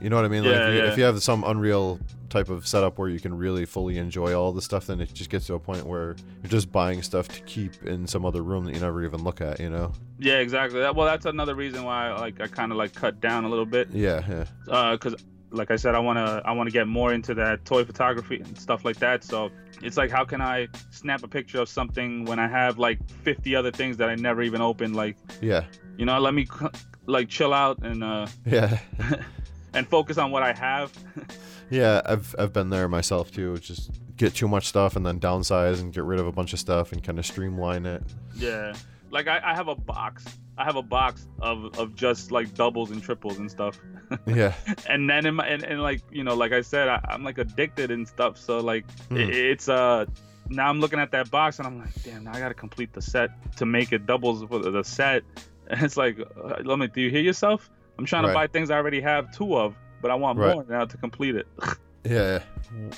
you know what I mean? like Yeah, if you, yeah. if you have some unreal type of setup where you can really fully enjoy all the stuff, then it just gets to a point where you're just buying stuff to keep in some other room that you never even look at, you know? Yeah, exactly. That, well, that's another reason why like I kind of like cut down a little bit. Yeah, yeah. Uh, cause like I said, I wanna I wanna get more into that toy photography and stuff like that. So it's like, how can I snap a picture of something when I have like 50 other things that I never even opened? Like, Yeah. you know, let me like chill out and uh Yeah. and focus on what I have. Yeah, I've I've been there myself too. Just get too much stuff and then downsize and get rid of a bunch of stuff and kind of streamline it. yeah. Like I, I have a box. I have a box of, of just like doubles and triples and stuff. Yeah. and then in my and, and like you know like i said I, i'm like addicted and stuff so like Hmm. it, it's uh now i'm looking at that box and i'm like damn now i gotta complete the set to make it doubles for the set and it's like uh, let me do you hear yourself i'm trying Right. to buy things i already have two of but i want Right. more now to complete it Yeah.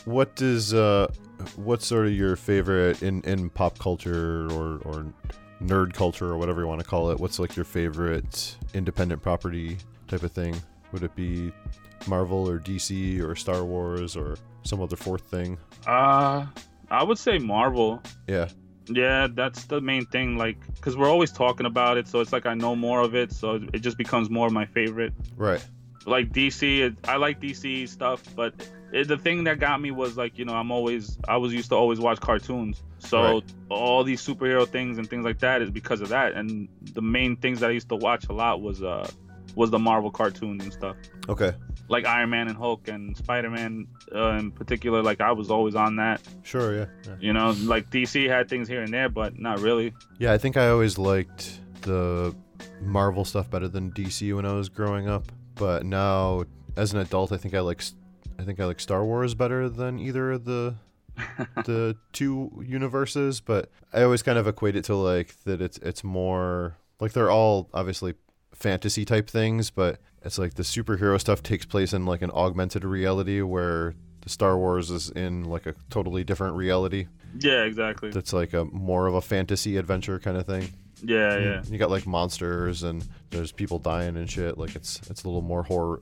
What does uh what's sort of your favorite in in pop culture or or nerd culture or whatever you want to call it? What's like your favorite independent property type of thing? Would it be Marvel or DC or Star Wars or some other fourth thing? uh i would say marvel Yeah. yeah that's the main thing like because we're always talking about it so it's like i know more of it so it just becomes more of my favorite Right. like DC. I like DC stuff, but it, the thing that got me was like you know I'm always I was used to always watch cartoons, so Right. all these superhero things and things like that is because of that. And the main things that I used to watch a lot was uh was the Marvel cartoons and stuff, Okay. like Iron Man and Hulk and Spider Man uh, in particular. Like I was always on that. Sure, yeah. yeah. You know, like DC had things here and there, but not really. Yeah, I think I always liked the Marvel stuff better than DC when I was growing up. But now, as an adult, I think I like, I think I like Star Wars better than either of the the two universes. But I always kind of equate it to like that it's it's more like they're all obviously fantasy type things, but it's like the superhero stuff takes place in like an augmented reality where the Star Wars is in like a totally different reality. Yeah, exactly. That's like a more of a fantasy adventure kind of thing. Yeah, yeah. You got like monsters and there's people dying and shit. Like it's it's a little more horror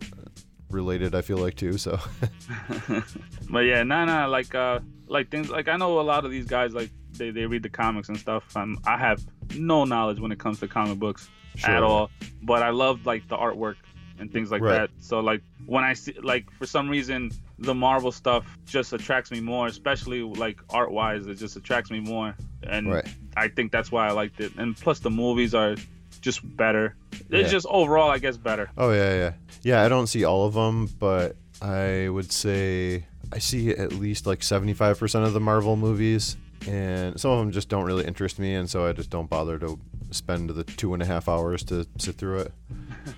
related. I feel like too. So but yeah, nah, nah, like uh, like things like I know a lot of these guys like they, they read the comics and stuff. Um, I have no knowledge when it comes to comic books Sure. at all, but I love like the artwork. and things like Right. that. So like when I see like for some reason the Marvel stuff just attracts me more, especially like art wise, it just attracts me more, and Right. I think that's why I liked it. And plus the movies are just better. It's Yeah. just overall, I guess, better. Oh yeah, yeah, yeah. I don't see all of them, but I would say I see at least like seventy-five percent of the Marvel movies, and some of them just don't really interest me, and so I just don't bother to spend the two and a half hours to sit through it.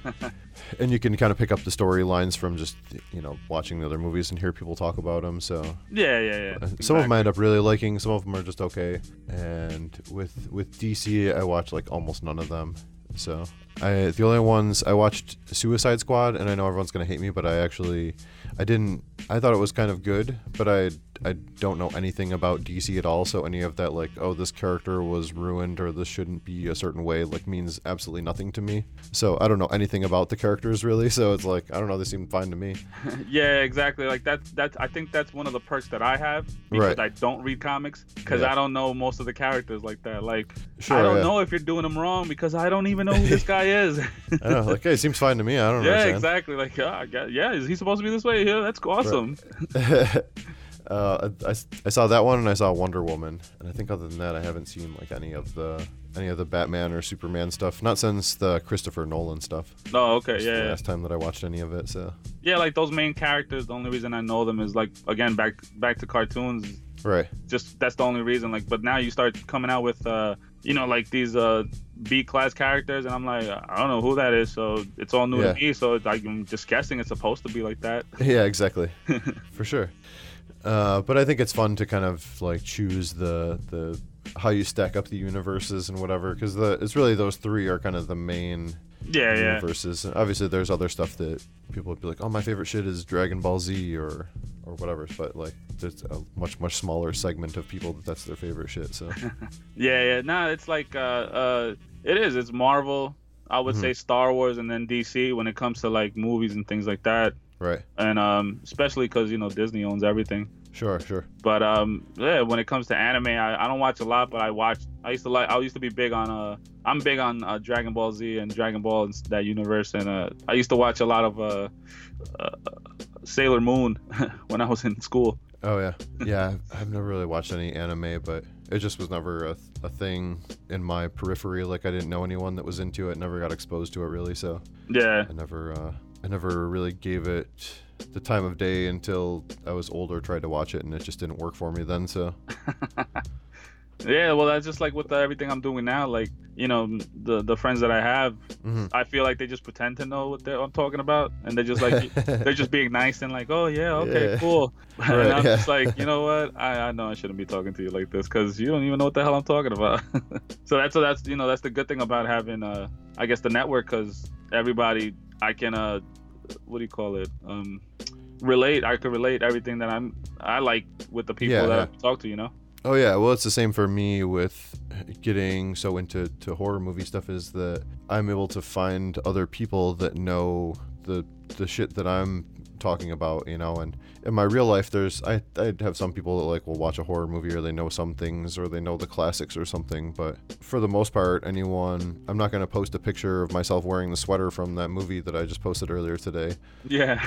and you can kind of pick up the storylines from just you know watching the other movies and hear people talk about them. So Yeah, yeah, yeah. Uh, some of them. I end up really liking, some of them are just okay. And with with DC, I watch like almost none of them. So I the only ones I watched Suicide Squad, and I know everyone's gonna hate me, but I actually I didn't. I thought it was kind of good, but I I don't know anything about DC at all. So any of that like oh this character was ruined or this shouldn't be a certain way like means absolutely nothing to me. So I don't know anything about the characters really. So it's like I don't know. They seem fine to me. Yeah, exactly. Like that. That I think that's one of the perks that I have because Right. I don't read comics because Yeah. I don't know most of the characters like that. Like Sure, I don't yeah. know if you're doing them wrong because I don't even know who this guy is. I know. Like hey, it seems fine to me. I don't know. yeah, understand. exactly. Like yeah, I yeah, is he supposed to be this way? Yeah, that's awesome. uh, I, I saw that one and I saw Wonder Woman, and I think other than that, I haven't seen like any of the any of the Batman or Superman stuff. Not since the Christopher Nolan stuff. No, okay, It's yeah, the yeah, last time that I watched any of it. So yeah. Like those main characters. The only reason I know them is like again back back to cartoons. right, Just that's the only reason. Like, but now you start coming out with uh, you know, like these uh B class characters, and I'm like, I don't know who that is. So it's all new Yeah. to me. So it's like I'm just guessing it's supposed to be like that. yeah, exactly, for sure. Uh, but I think it's fun to kind of like choose the the how you stack up the universes and whatever, because the it's really those three are kind of the main Yeah, yeah. universes. Obviously, there's other stuff that people would be like, "Oh, my favorite shit is Dragon Ball Z" or or whatever. But like, there's a much much smaller segment of people that that's their favorite shit. So Yeah, yeah. Nah, it's like uh, uh, it is. It's Marvel. I would Mhm. say Star Wars and then DC when it comes to like movies and things like that. right, And um, especially because you know Disney owns everything. sure, sure, But um, yeah, when it comes to anime, I, I don't watch a lot, but I watch. I used to like. I used to be big on uh. I'm big on uh, Dragon Ball Z and Dragon Ball and that universe, and uh, I used to watch a lot of uh, uh Sailor Moon when I was in school. Oh yeah, yeah. I've never really watched any anime, but it just was never a, a thing in my periphery. Like I didn't know anyone that was into it. Never got exposed to it really. So Yeah, I never, uh, I never really gave it the time of day until I was older. Tried to watch it, and it just didn't work for me then. So yeah. Well, that's just like with the, everything I'm doing now. Like you know, the the friends that I have, Mhm. I feel like they just pretend to know what they're, I'm talking about, and they're just like they're just being nice and like, oh yeah, okay, Yeah. cool. and I'm yeah. just like, you know what? I, I know I shouldn't be talking to you like this because you don't even know what the hell I'm talking about. so that's that's you know that's the good thing about having uh I guess the network because everybody I can uh what do you call it um relate I could relate everything that I'm I like with the people Yeah, that. I talk to you know Oh yeah, well it's the same for me with getting so into to horror movie stuff is that I'm able to find other people that know the the shit that I'm talking about, you know, and in my real life there's I I'd have some people that like will watch a horror movie or they know some things or they know the classics or something, but for the most part anyone I'm not going to post a picture of myself wearing the sweater from that movie that I just posted earlier today. Yeah.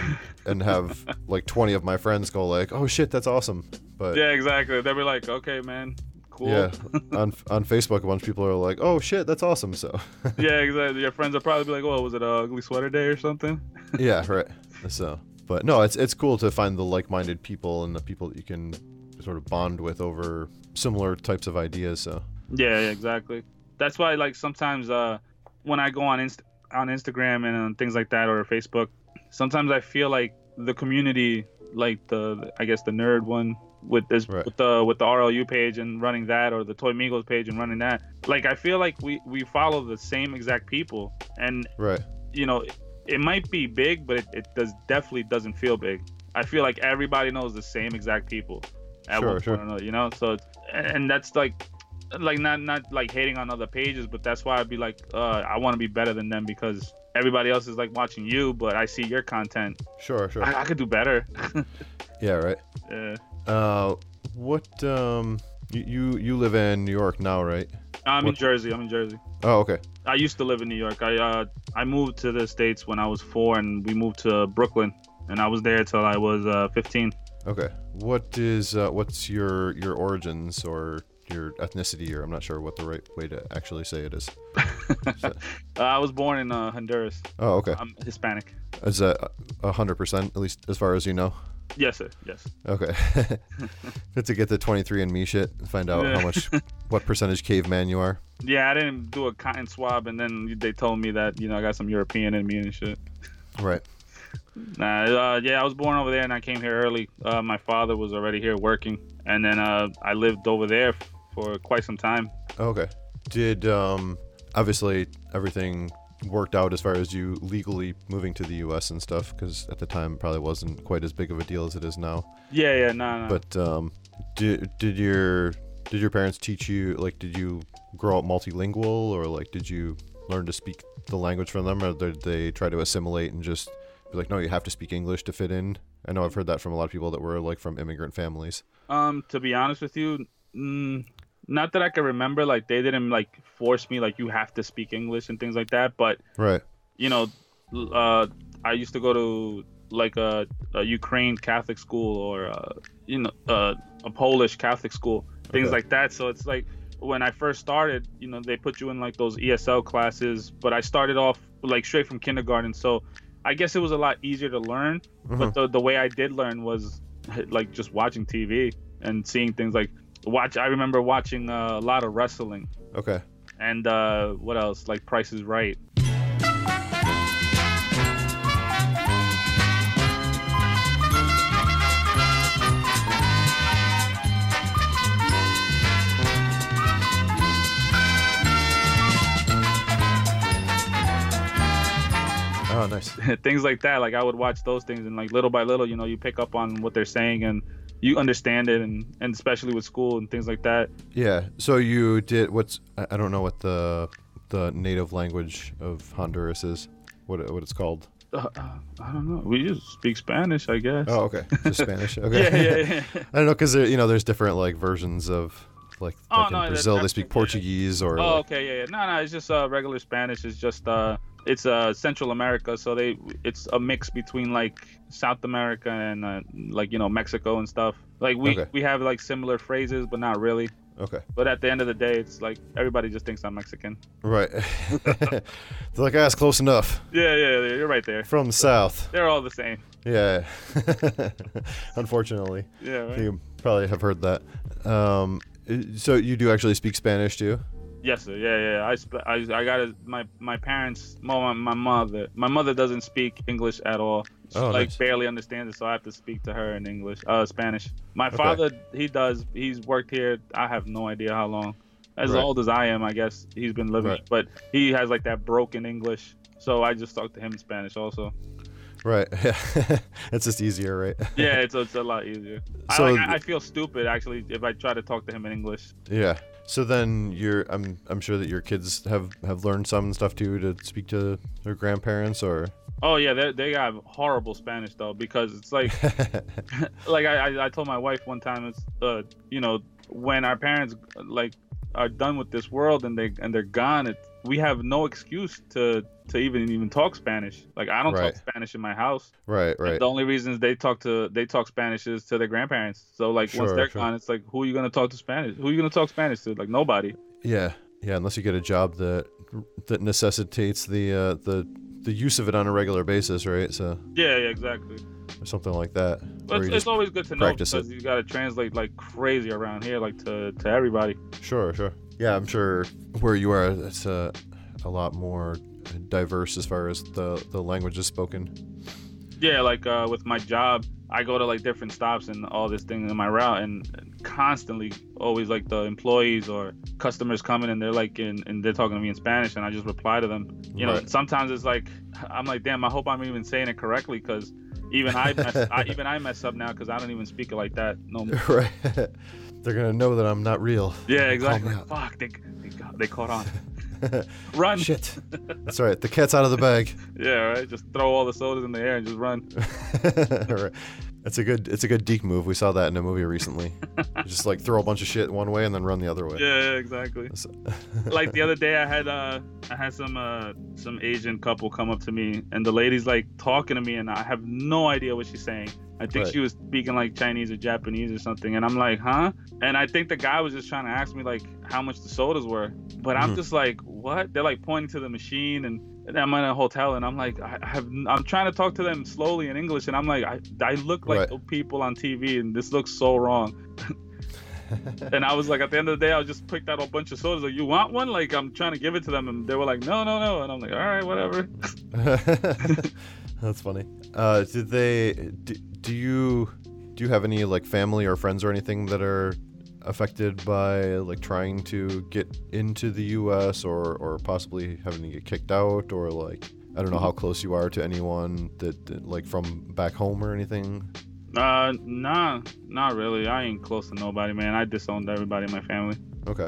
And have like 20 of my friends go like, "Oh shit, that's awesome." But yeah exactly. They'll be like okay man cool. Yeah, on on Facebook, a bunch of people are like, "Oh shit, that's awesome!" So, yeah exactly. Your friends will probably be like oh was it a ugly sweater day or something? Yeah, right. So, but no, it's it's cool to find the like-minded people and the people that you can sort of bond with over similar types of ideas. So, Yeah, exactly. That's why, like, sometimes uh, when I go on Inst- on Instagram and uh, things like that or Facebook, sometimes I feel like the community, like the I guess the nerd one with this Right. with the with the RLU page and running that or the Toy Migos page and running that. Like, I feel like we we follow the same exact people, and right, you know, it might be big, but it, it does definitely doesn't feel big. I feel like everybody knows the same exact people at Sure, one sure. point or another, you know. So, it's, and and that's like, like not not like hating on other pages, but that's why I'd be like, uh, I want to be better than them because everybody else is like watching you, but I see your content. sure, sure. I, I could do better. Yeah, right. yeah. Uh, what um, you you, you live in New York now, right? I'm in Jersey. I'm in Jersey. Oh, okay. I used to live in New York. I uh I moved to the states when I was four, and we moved to Brooklyn, and I was there till I was uh 15. Okay. What is uh, what's your your origins or your ethnicity, or I'm not sure what the right way to actually say it is. Uh, I was born in uh, Honduras. Oh, okay. I'm Hispanic. Is that a hundred percent at least as far as you know? Yes, sir. Yes. Okay. Good to get the 23andMe shit and find out how much, what percentage caveman you are. Yeah, I didn't do a cotton swab, and then they told me that you know I got some European in me and shit. Right. Nah, uh, yeah, I was born over there, and I came here early. Uh, my father was already here working, and then uh, I lived over there for quite some time. Okay. Did um obviously everything worked out as far as you legally moving to the U.S. and stuff? Because at the time probably wasn't quite as big of a deal as it is now. Yeah, yeah, no, no. But um, did did your did your parents teach you like did you grow up multilingual or like did you learn to speak the language from them or did they try to assimilate and just be like no you have to speak English to fit in? I know I've heard that from a lot of people that were like from immigrant families. Um, to be honest with you, mm, not that I can remember. Like they didn't like force me like you have to speak English and things like that. But Right. you know, uh, I used to go to like a, a Ukraine Catholic school or uh, you know uh, a Polish Catholic school, things Okay. like that. So it's like when I first started, you know, they put you in like those ESL classes, but I started off like straight from kindergarten. So I guess it was a lot easier to learn. Mhm. But the the way I did learn was like just watching TV and seeing things like watch. I remember watching uh, a lot of wrestling Okay. and uh, what else like Price is Right. Oh, nice. things like that. Like I would watch those things, and like little by little, you know, you pick up on what they're saying, and you understand it, and and especially with school and things like that. Yeah. So you did what's I don't know what the the native language of Honduras is. What what it's called. Uh, uh, I don't know. We just speak Spanish, I guess. Oh, okay. Just Spanish. Okay. yeah, yeah, yeah. I don't know because you know there's different like versions of like, Oh, like in no, that- Brazil they speak. Portuguese or Oh, like- okay, yeah, yeah. No, no, it's just uh, regular Spanish. It's just uh, it's uh, Central America, so they it's a mix between like South America and uh, like you know Mexico and stuff. Like we Okay. we have like similar phrases, but not really. okay But at the end of the day, it's like everybody just thinks I'm Mexican. right. They're like ah, it's close enough Yeah, yeah, yeah you're right there. from the south. They're all the same. Yeah. Unfortunately, Yeah, right. you probably have heard that. Um, so you do actually speak Spanish too? Yes, sir. Yeah, yeah. I sp- I, I got it. My my parents, my, my mother, my mother doesn't speak English at all. She Oh, like nice. barely understands it, so I have to speak to her in English, uh, Spanish. My Okay. father, he does. He's worked here. I have no idea how long. As Right. old as I am, I guess he's been living. Right. But he has like that broken English, so I just talk to him in Spanish also. Right. Yeah. it's just easier, right? Yeah, it's it's a lot easier. So- I, like, I I feel stupid actually if I try to talk to him in English. Yeah. So then you're I'm I'm sure that your kids have have learned some stuff too to speak to their grandparents or? Oh yeah, they they got horrible Spanish though because it's like like I, I I told my wife one time it's uh you know when our parents like are done with this world and they and they're gone it we have no excuse to to even even talk Spanish like I don't Right. talk Spanish in my house right, right. the only reasons they talk to they talk Spanish is to their grandparents so like once Sure, they're sure. gone it's like who are you gonna talk to Spanish who are you gonna talk Spanish to like nobody Yeah. Yeah, unless you get a job that that necessitates the uh the the use of it on a regular basis, right? So yeah yeah exactly or something like that. but it's, it's always good to know because it. you got to translate like crazy around here like to to everybody Sure, sure. Yeah, I'm sure where you are, it's uh, a lot more diverse as far as the the languages spoken. yeah like uh with my job i go to like different stops and all this thing in my route and constantly always like the employees or customers coming and they're like in and they're talking to me in spanish and i just reply to them you know sometimes it's like i'm like damn i hope i'm even saying it correctly because even i mess I, even i mess up now because i don't even speak it like that no more right. They're gonna know that I'm not real. yeah exactly fuck they, they, got, they caught on run Shit. That's right. The cat's out of the bag. yeah right just throw all the sodas in the air and just run All right. It's a good it's a good deke move. We saw that in a movie recently. Just like throw a bunch of shit one way and then run the other way. Yeah, yeah, exactly. Like the other day I had uh I had some uh some Asian couple come up to me and the lady's like talking to me and I have no idea what she's saying. I think Right. she was speaking like Chinese or Japanese or something and I'm like, "Huh?" And I think the guy was just trying to ask me like how much the sodas were. But I'm Mhm. just like, "What?" They're like pointing to the machine and and I'm in a hotel and I'm like, I have I'm trying to talk to them slowly in English and I'm like, I, I look like Right. the people on TV and this looks so wrong. And I was like, at the end of the day, I just picked out a bunch of sodas. Like, you want one? Like, I'm trying to give it to them, and they were like, no, no, no. And I'm like, all right, whatever. That's funny. Uh, did they? Do, do you do you have any like family or friends or anything that are affected by like trying to get into the U.S. or or possibly having to get kicked out or like I don't know how close you are to anyone that, that like from back home or anything. Uh, nah, not really. I ain't close to nobody, man. I disowned everybody in my family. Okay.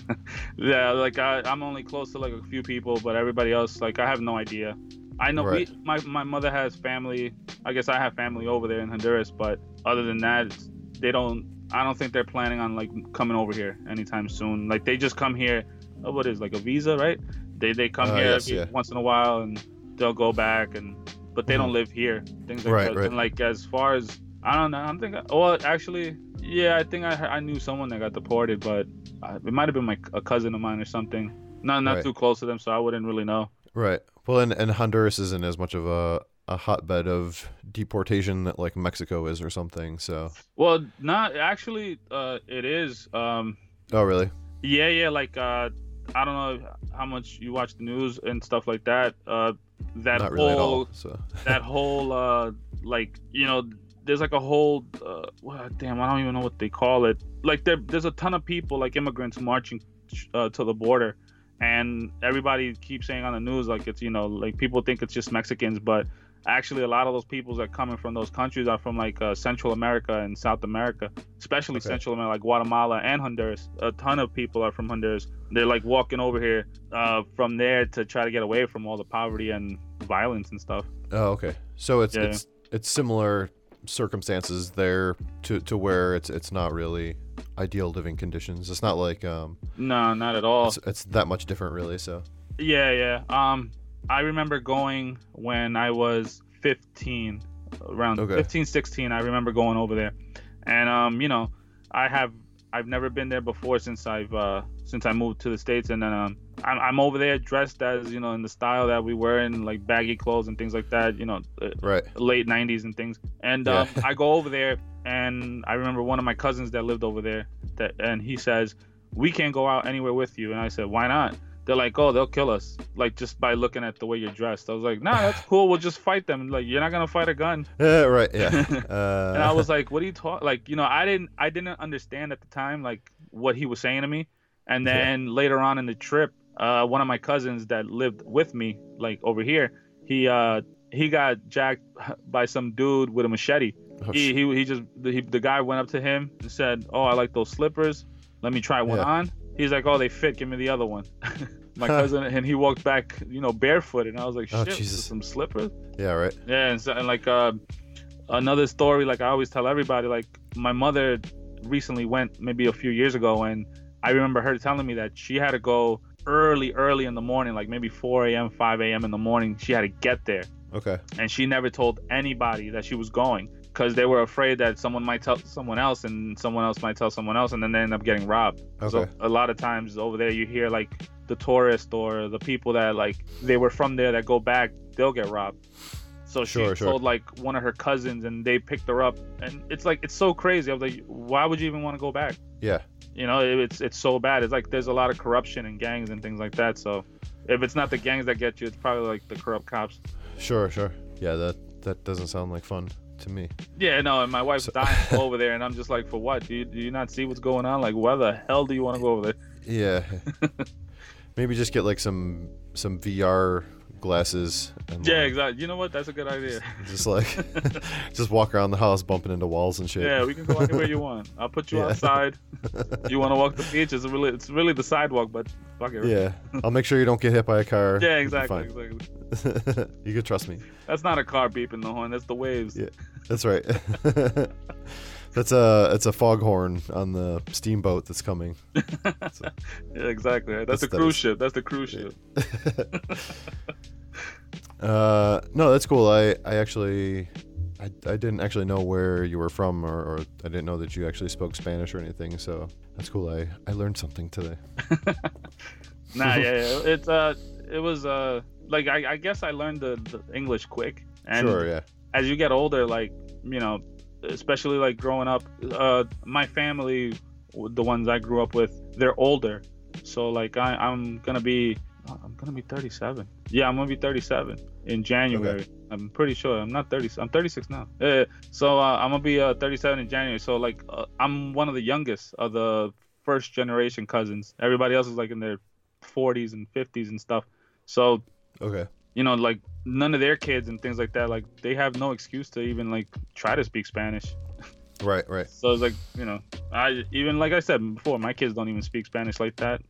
yeah, like I, I'm only close to like a few people, but everybody else, like, I have no idea. I know Right. we, my my mother has family. I guess I have family over there in Honduras, but other than that, they don't. I don't think they're planning on like coming over here anytime soon. Like they just come here. Oh, what is like a visa, right? They they come Uh, here yes, every yeah. once in a while and they'll go back and but they don't live here. Things like Right, that. right. And like as far as I don't know. I don't think. I, well, actually, yeah, I think I I knew someone that got deported, but uh, it might have been my a cousin of mine or something. Not not Right. too close to them, so I wouldn't really know. Right. Well, and, and Honduras isn't as much of a, a hotbed of deportation that like Mexico is or something. So. Well, not actually. Uh, it is. Um, Oh, really? yeah, yeah. Like uh, I don't know how much you watch the news and stuff like that. Uh, that Not really whole all. So. that whole uh like you know there's like a whole uh well, damn i don't even know what they call it like there, there's a ton of people like immigrants marching uh, to the border and everybody keeps saying on the news like it's you know like people think it's just mexicans but actually a lot of those people that are coming from those countries are from like uh, central america and south america especially Okay. central america like guatemala and honduras a ton of people are from honduras they're like walking over here uh, from there to try to get away from all the poverty and violence and stuff Oh, okay. So it's Yeah. it's it's similar circumstances there to, to where it's it's not really ideal living conditions. It's not like um No, not at all. it's, it's that much different really. So Yeah, yeah. Um, I remember going when I was 15, around Okay. 15, 16. I remember going over there, and um, you know, I have I've never been there before since I've uh since I moved to the states, and then um, I'm, I'm over there dressed as you know in the style that we were in, like baggy clothes and things like that. You know, uh, right. late 90s and things and Yeah. um, i go over there and i remember one of my cousins that lived over there that and he says we can't go out anywhere with you and i said why not they're like oh they'll kill us like just by looking at the way you're dressed. I was like nah that's cool. We'll just fight them. Like you're not gonna fight a gun. Yeah, right. Yeah. Uh, and i was like what are you talking like you know i didn't i didn't understand at the time like what he was saying to me. And Yeah. then later on in the trip uh one of my cousins that lived with me like over here he uh he got jacked by some dude with a machete. Oh, he, he, he just he, the guy went up to him and said oh i like those slippers. Let me try one Yeah. on. He's like oh they fit. Give me the other one my cousin and he walked back you know barefoot, and i was like Oh, shit Jesus. some slippers yeah. Right. yeah, and, so, and like uh, another story, like I always tell everybody, like my mother recently went maybe a few years ago, and I remember her telling me that she had to go early, early in the morning, like maybe 4 a.m., 5 a.m. in the morning. She had to get there, Okay. and she never told anybody that she was going because they were afraid that someone might tell someone else, and someone else might tell someone else, and then they end up getting robbed. okay. So a lot of times over there, you hear like the tourist or the people that like they were from there that go back, they'll get robbed. So she Sure, sure. told like one of her cousins, and they picked her up, and it's like it's so crazy. I was like, why would you even want to go back? Yeah. You know, it- it's it's so bad. It's like there's a lot of corruption and gangs and things like that. So if it's not the gangs that get you, it's probably like the corrupt cops. Sure. Sure. Yeah. That that doesn't sound like fun to me. Yeah, no, and my wife's So- dying over there, and I'm just like, for what? Do you, do you not see what's going on? Like, why the hell do you want to go over there? Yeah. Maybe just get like some some VR glasses. And Yeah, like, exactly. You know what? That's a good idea. Just like, just walk around the house bumping into walls and shit. Yeah, we can go anywhere you want. I'll put you Yeah. outside. You want to walk the beach? It's really, it's really the sidewalk, but fuck it. Yeah. I'll make sure you don't get hit by a car. Yeah, exactly, exactly. you can trust me. That's not a car beeping the horn. That's the waves. Yeah, that's right. That's a it's a foghorn on the steamboat that's coming. Yeah, exactly. That's, That's- the cruise is- ship. That's the cruise ship. Uh, no, that's cool. I I actually. I, I didn't actually know where you were from, or, or I didn't know that you actually spoke Spanish or anything. So that's cool. I, I learned something today. Nah, yeah, yeah. It's uh, it was uh, like I, I guess I learned the, the English quick, and sure, yeah. as you get older, like you know, especially like growing up, uh, my family, the ones I grew up with, they're older, so like I, I'm gonna be, I'm gonna be 37. Yeah, I'm gonna be 37 in January. I'm pretty sure. I'm not 30. I'm 36 now. Uh, so uh, I'm gonna be uh, 37 in January. So like uh, I'm one of the youngest of the first generation cousins. Everybody else is like in their 40s and 50s and stuff. So Okay. You know, like none of their kids and things like that, like they have no excuse to even like try to speak Spanish. Right, right. So it's like, you know, I even like I said before, my kids don't even speak Spanish like that.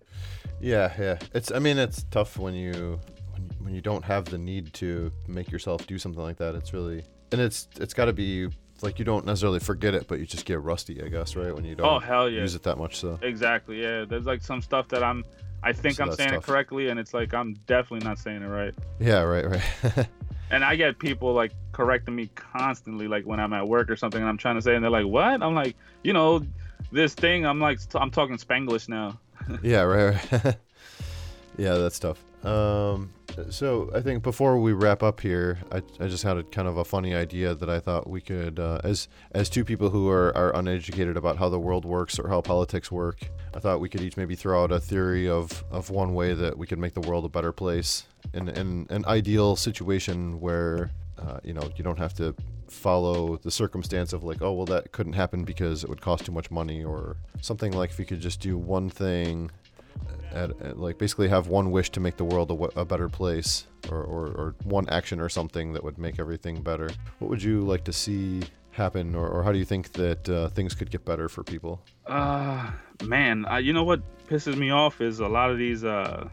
Yeah, yeah. It's. I mean, it's tough when you when, when you don't have the need to make yourself do something like that. It's really and it's it's got to be like you don't necessarily forget it, but you just get rusty, I guess, right? When you oh, don't Oh hell yeah, use it that much. So exactly. Yeah, there's like some stuff that I'm, I think So I'm saying tough. it correctly, and it's like I'm definitely not saying it right. yeah, right, right. And I get people like correcting me constantly, like when I'm at work or something, and I'm trying to say, and they're like, "What?" I'm like, you know, this thing. I'm like, I'm talking Spanglish now. yeah, right. right. yeah, that's tough. Um, so I think before we wrap up here, I, I just had a kind of a funny idea that I thought we could, uh, as as two people who are, are uneducated about how the world works or how politics work, I thought we could each maybe throw out a theory of, of one way that we could make the world a better place in, in an ideal situation where uh, you know you don't have to follow the circumstance of like oh well that couldn't happen because it would cost too much money or something. Like if you could just do one thing at, at, like basically have one wish to make the world a, w- a better place or, or, or one action or something that would make everything better what would you like to see happen or, or how do you think that uh, things could get better for people Uh man, uh, you know what pisses me off is a lot of these uh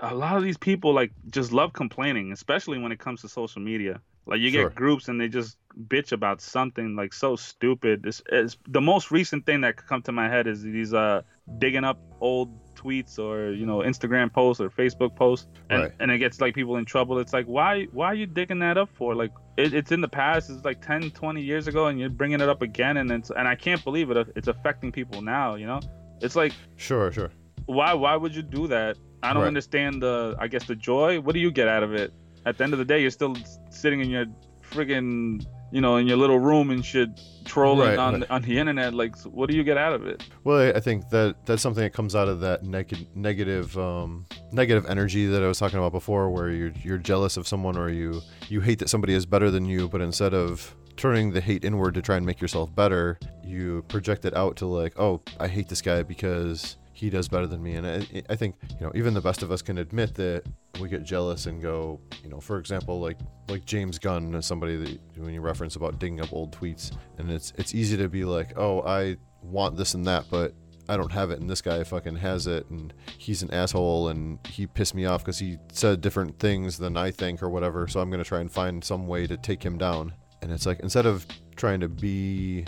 a lot of these people like just love complaining, especially when it comes to social media. Like you Sure. get groups and they just bitch about something like so stupid. This is the most recent thing that could come to my head is these uh digging up old tweets or you know Instagram posts or Facebook posts, and Right. and it gets like people in trouble. It's like why why are you digging that up for? Like it, it's in the past. It's like 10, 20 years ago, and you're bringing it up again, and it's and I can't believe it. It's affecting people now. You know, it's like sure sure why why would you do that? I don't Right. understand the I guess the joy. What do you get out of it? At the end of the day, you're still sitting in your friggin' you know in your little room and shit trolling Right, on right. on the internet. Like, what do you get out of it? Well, I- think that that's something that comes out of that neg- negative, um, negative energy that I was talking about before, where you're you're jealous of someone or you you hate that somebody is better than you, but instead of turning the hate inward to try and make yourself better, you project it out to like, oh, I hate this guy because he does better than me. And I, I think you know even the best of us can admit that we get jealous and go, you know, for example, like like James Gunn is somebody that when you reference about digging up old tweets, and it's it's easy to be like, oh, I want this and that, but I don't have it, and this guy fucking has it, and he's an asshole, and he pissed me off because he said different things than I think or whatever. So I'm gonna try and find some way to take him down. And it's like instead of trying to be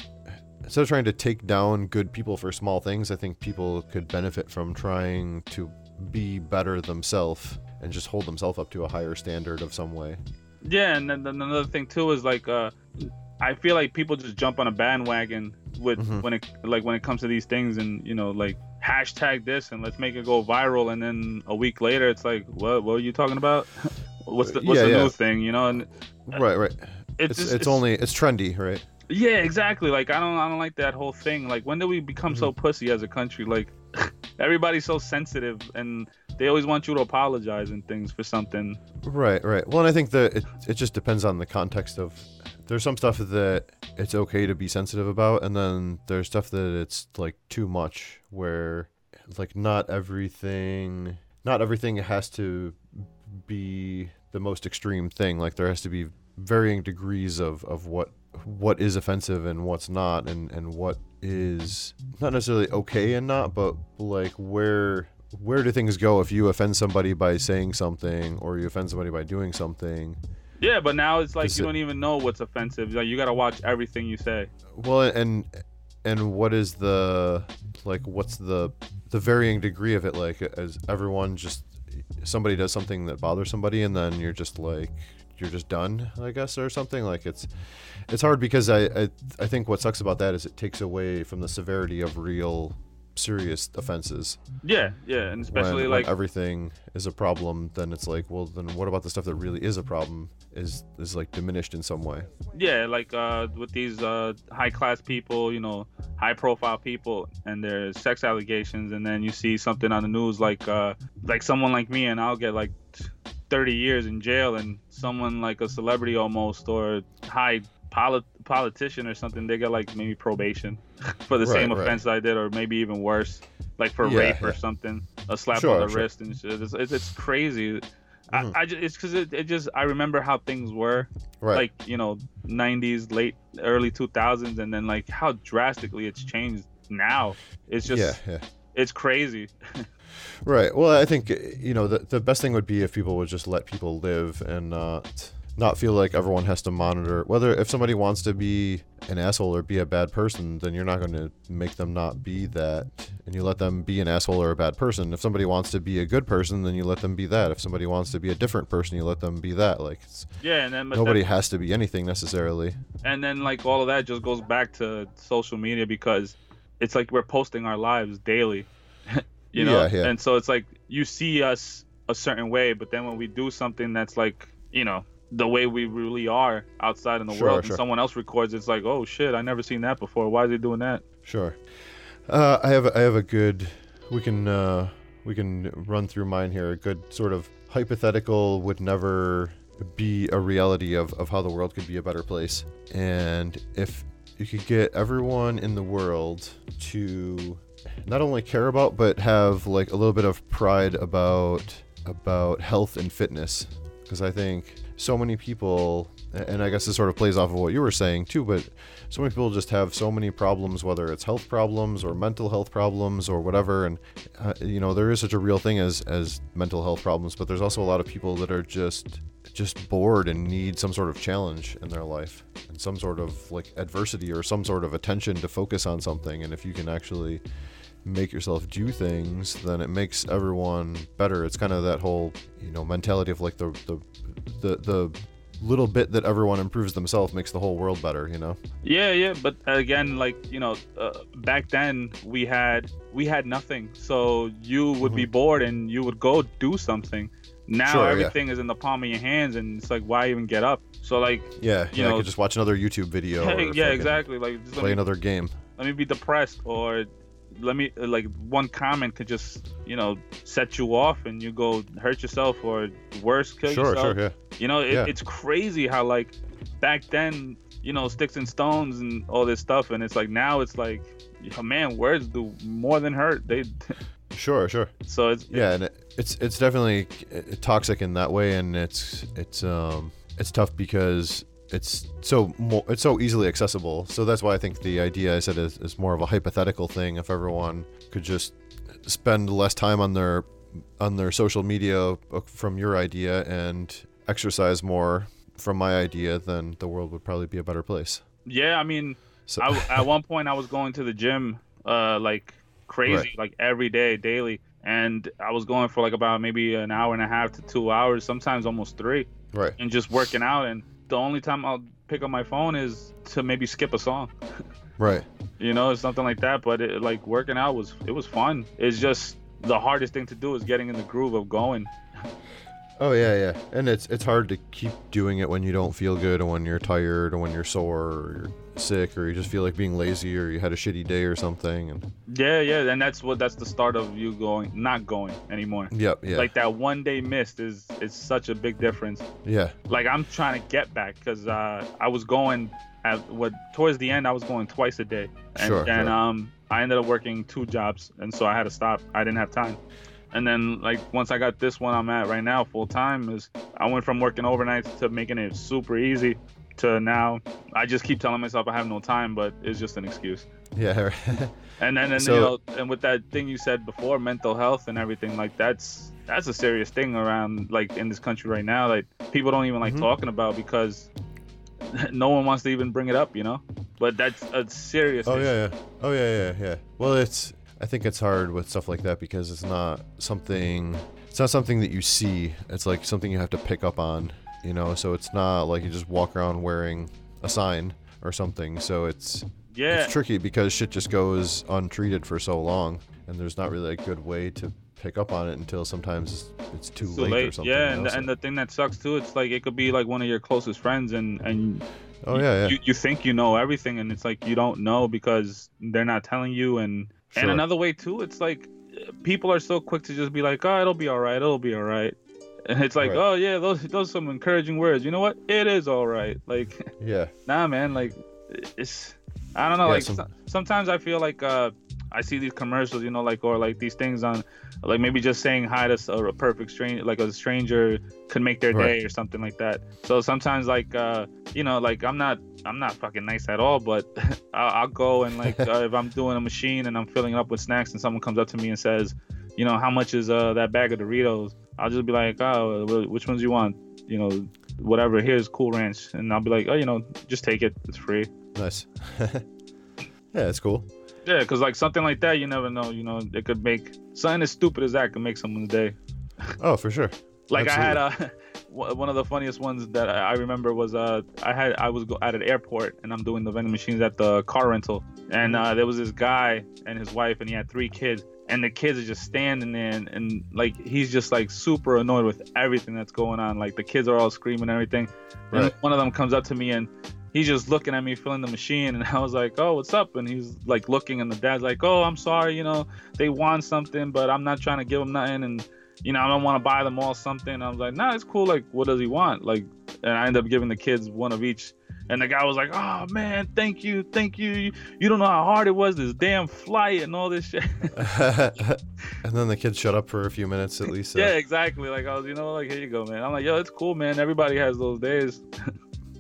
instead of trying to take down good people for small things, I think people could benefit from trying to be better themselves and just hold themselves up to a higher standard of some way. Yeah, and then another thing too is like uh, I feel like people just jump on a bandwagon with Mhm. when it like when it comes to these things and you know like hashtag this and let's make it go viral and then a week later it's like what what are you talking about? what's the what's Yeah, the yeah. new thing? You know, and Right, right. it's It's just- it's only it's trendy, right? Yeah exactly like I don't I don't like that whole thing. Like when did we become so Mm-hmm. pussy as a country? Like everybody's so sensitive and they always want you to apologize and things for something. Right, right. Well, and I think that it, it just depends on the context of. There's some stuff that it's okay to be sensitive about, and then there's stuff that it's like too much, where like not everything, not everything has to be the most extreme thing. Like there has to be varying degrees of, of what what is offensive and what's not and, and what is not necessarily okay and not, but like where where do things go if you offend somebody by saying something or you offend somebody by doing something? Yeah, but now it's like you it- don't even know what's offensive. Like you gotta watch everything you say. Well, and and what is the like? What's the the varying degree of it? Like, as everyone just somebody does something that bothers somebody, and then you're just like you're just done, I guess, or something. Like it's it's hard because I I, I think what sucks about that is it takes away from the severity of real serious offenses. Yeah, yeah, and especially when like everything is a problem, then it's like, well, then what about the stuff that really is a problem? Is is like diminished in some way? yeah, like uh, with these uh, high class people, you know, high profile people, and their sex allegations, and then you see something on the news like uh, like someone like me, and I'll get like 30 years in jail, and someone like a celebrity almost or high polit- politician or something, they get like maybe probation for the Right, same right. offense I did, or maybe even worse, like for Yeah, rape or something, a slap Sure, on the sure. wrist and shit. It's, it's, it's crazy. Mhm. I, I just, it's because it, it just I remember how things were Right. like you know 90s late early 2000s and then like how drastically it's changed now it's just yeah, yeah. it's crazy Right. Well, I think you know the the best thing would be if people would just let people live and not not feel like everyone has to monitor whether if somebody wants to be an asshole or be a bad person, then you're not going to make them not be that, and you let them be an asshole or a bad person. If somebody wants to be a good person, then you let them be that. If somebody wants to be a different person, you let them be that. Like it's, yeah and then nobody that- has to be anything necessarily. and then like all of that just goes back to social media because it's like we're posting our lives daily you know Yeah, yeah. and so it's like you see us a certain way but then when we do something that's like you know the way we really are outside in the Sure, world sure. and someone else records it's like oh shit i never seen that before why is he doing that Sure. Uh, I have I have a good. We can uh, we can run through mine here. A good sort of hypothetical would never be a reality of, of how the world could be a better place. And if you could get everyone in the world to not only care about but have like a little bit of pride about about health and fitness because I think so many people and I guess this sort of plays off of what you were saying too but so many people just have so many problems whether it's health problems or mental health problems or whatever. And uh, you know there is such a real thing as as mental health problems but there's also a lot of people that are just just bored and need some sort of challenge in their life and some sort of like adversity or some sort of attention to focus on something. And if you can actually make yourself do things then it makes everyone better it's kind of that whole you know mentality of like the the the, the little bit that everyone improves themselves makes the whole world better you know Yeah, yeah, but again, like you know, uh, back then we had we had nothing, so you would be bored and you would go do something. Now Mm-hmm. Sure, yeah. everything is in the palm of your hands, and it's like, why even get up? So like, yeah You yeah i know- could just watch another youtube video or yeah, exactly. Like, play another game let me be depressed, or let me like one comment could just you know set you off, and you go hurt yourself, or worse, kill sure yourself. sure yeah You know, it, Yeah. it's crazy how like back then, you know, sticks and stones and all this stuff, and it's like now it's like, oh, man, words do more than hurt. They sure sure so it's yeah and it, it's it's definitely uh, toxic in that way and it's it's um it's tough because it's so more it's so easily accessible so that's why i think the idea i said is, is more of a hypothetical thing if everyone could just spend less time on their on their social media uh, from your idea and exercise more from my idea then the world would probably be a better place yeah. I mean, so I, at one point I was going to the gym, uh, like crazy, Right. like every day, daily, and I was going for like about maybe an hour and a half to two hours, sometimes almost three, right and just working out. And the only time I'll pick up my phone is to maybe skip a song. right. You know it's something like that but it, like working out was it was fun. It's just the hardest thing to do is getting in the groove of going. Oh yeah, yeah, and it's it's hard to keep doing it when you don't feel good, or when you're tired, or when you're sore, or you're sick, or you just feel like being lazy, or you had a shitty day or something. And yeah yeah and that's what that's the start of you going not going anymore. Yep, yeah, like that one day missed is is such a big difference. Yeah, like i'm trying to get back because uh i was going at what towards the end i was going twice a day. And Sure, then sure. um i ended up working two jobs and so i had to stop. I didn't have time. And then like once I got this one I'm at right now full time is I went from working overnights to making it super easy to now I just keep telling myself I have no time, but it's just an excuse. Yeah. And then, and, So- you know, and with that thing you said before, mental health and everything, like that's that's a serious thing around like in this country right now. Like people don't even like Mhm. talking about because no one wants to even bring it up, you know. But that's a serious. oh issue. yeah, yeah. Oh yeah, yeah, yeah. Well, it's. I think it's hard with stuff like that because it's not something. It's not something that you see. It's like something you have to pick up on. You know, so it's not like you just walk around wearing a sign or something. So it's Yeah. it's tricky because shit just goes untreated for so long, and there's not really a good way to pick up on it until sometimes it's too, Too late, or something. Yeah, and the, and the thing that sucks too, it's like it could be like one of your closest friends, and and oh yeah, yeah. you, you think you know everything, and it's like you don't know because they're not telling you. And and another way too, it's like people are so quick to just be like, oh, it'll be all right, it'll be all right. And it's like, Right. oh yeah, those those are some encouraging words. You know what? It is all right. Like, yeah. nah, man. Like, it's I don't know. Yeah, like some- so- sometimes I feel like uh, I see these commercials, you know, like or like these things on, like maybe just saying hi to a perfect stranger, like a stranger, could make their Right. day or something like that. So sometimes like uh, you know, like I'm not I'm not fucking nice at all, but I'll, I'll go and like uh, if I'm doing a machine and I'm filling it up with snacks and someone comes up to me and says, you know, how much is uh that bag of Doritos? I'll just be like, oh, wh- which ones you want? You know, whatever. Here's Cool Ranch, and I'll be like, oh, you know, just take it. It's free. Nice. yeah, it's cool. Yeah, because like something like that, you never know. You know, it could make something as stupid as that could make someone's day. Oh, for sure. Like I had uh, one of the funniest ones that I I remember was uh, I had I was go- at an airport and I'm doing the vending machines at the car rental, and uh, there was this guy and his wife, and he had three kids, and the kids are just standing there, and, and like he's just like super annoyed with everything that's going on. Like the kids are all screaming and everything, and one of them comes up to me and he's just looking at me filling the machine. And i was like oh what's up? And he's like looking and the dad's like oh i'm sorry you know they want something but i'm not trying to give them nothing and you know i don't want to buy them all something. I was like nah it's cool like what does he want? Like and i end up giving the kids one of each and the guy was like oh man thank you thank you. You, you don't know how hard it was this damn flight and all this shit. And then the kid shut up for a few minutes at least. yeah exactly. Like i was you know like here you go man. I'm like yo it's cool man. Everybody has those days.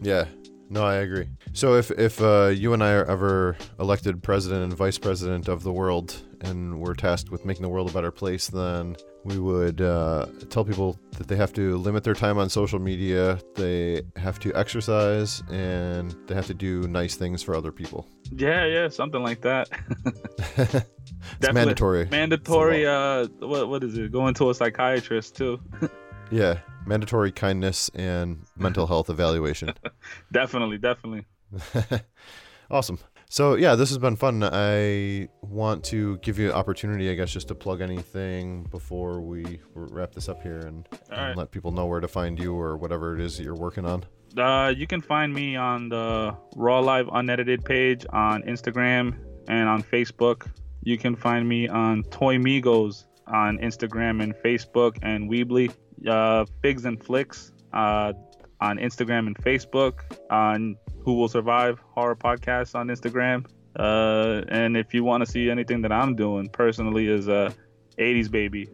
Yeah. No, I agree. So if if uh, you and I are ever elected president and vice president of the world, and we're tasked with making the world a better place, then we would uh, tell people that they have to limit their time on social media, they have to exercise, and they have to do nice things for other people. yeah yeah something like that it's mandatory. mandatory uh what what is it going to a psychiatrist too Yeah, mandatory kindness and mental health evaluation. definitely definitely awesome. So yeah, this has been fun. I want to give you an opportunity, I guess, just to plug anything before we wrap this up here and, and let people know where to find you or whatever it is that you're working on. uh you can find me on the raw live unedited page on instagram and on facebook you can find me on toy migos on instagram and facebook and weebly uh figs and flicks uh on instagram and facebook on who will survive horror podcast on instagram. Uh and if you want to see anything that i'm doing personally is uh 80s baby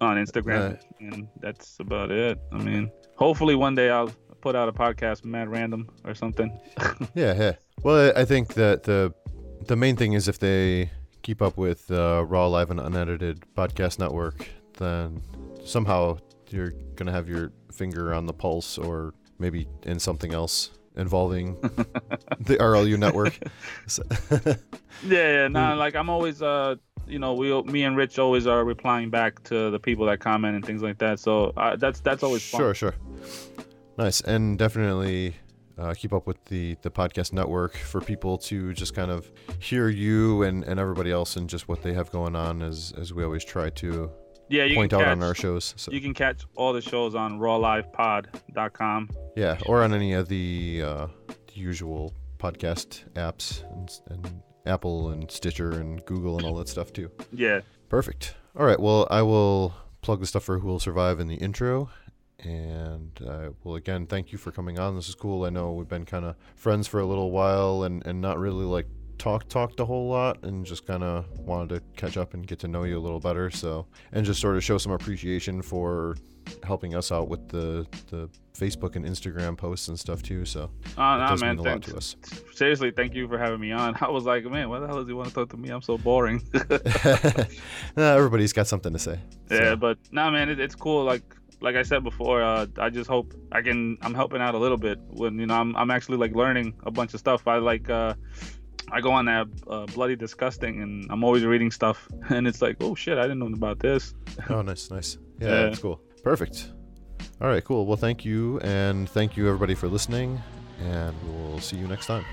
on instagram. Right. and that's about it. I mean hopefully one day i'll put out a podcast mad random or something. Yeah, yeah. Well, I I think that the the main thing is if they keep up with uh, Raw Live and Unedited Podcast Network, then somehow you're gonna have your finger on the pulse, or maybe in something else involving the RLU network. So- yeah yeah nah like i'm always uh you know we me and rich always are replying back to the people that comment and things like that so uh, that's that's always fun Sure, sure. Nice, and definitely uh, keep up with the the podcast network for people to just kind of hear you and, and everybody else and just what they have going on as as we always try to yeah you point can out catch, on our shows. So, you can catch all the shows on rawlivepod.com yeah, or on any of the, uh, usual podcast apps and, and Apple and Stitcher and Google and all that stuff too. yeah Perfect. All right. Well, I will plug the stuff for Who Will Survive in the intro. And uh, well, again, thank you for coming on. This is cool. I know we've been kind of friends for a little while and, and not really like talk talked a whole lot and just kind of wanted to catch up and get to know you a little better. So and just sort of show some appreciation for helping us out with the the Facebook and Instagram posts and stuff too. So uh, nah, does man, mean a lot to us. Seriously, thank you for having me on. I was like, man, why the hell does he want to talk to me? I'm so boring. nah, everybody's got something to say. So. Yeah, but nah, man, it, it's cool. Like like I said before, uh, I just hope I can. I'm helping out a little bit when you know I'm I'm actually like learning a bunch of stuff. I like. Uh, I go on that uh, bloody disgusting, and I'm always reading stuff, and it's like, oh shit, I didn't know about this. oh, nice, nice. Yeah, yeah, that's cool. Perfect. All right, cool. Well, thank you, and thank you everybody for listening, and we'll see you next time.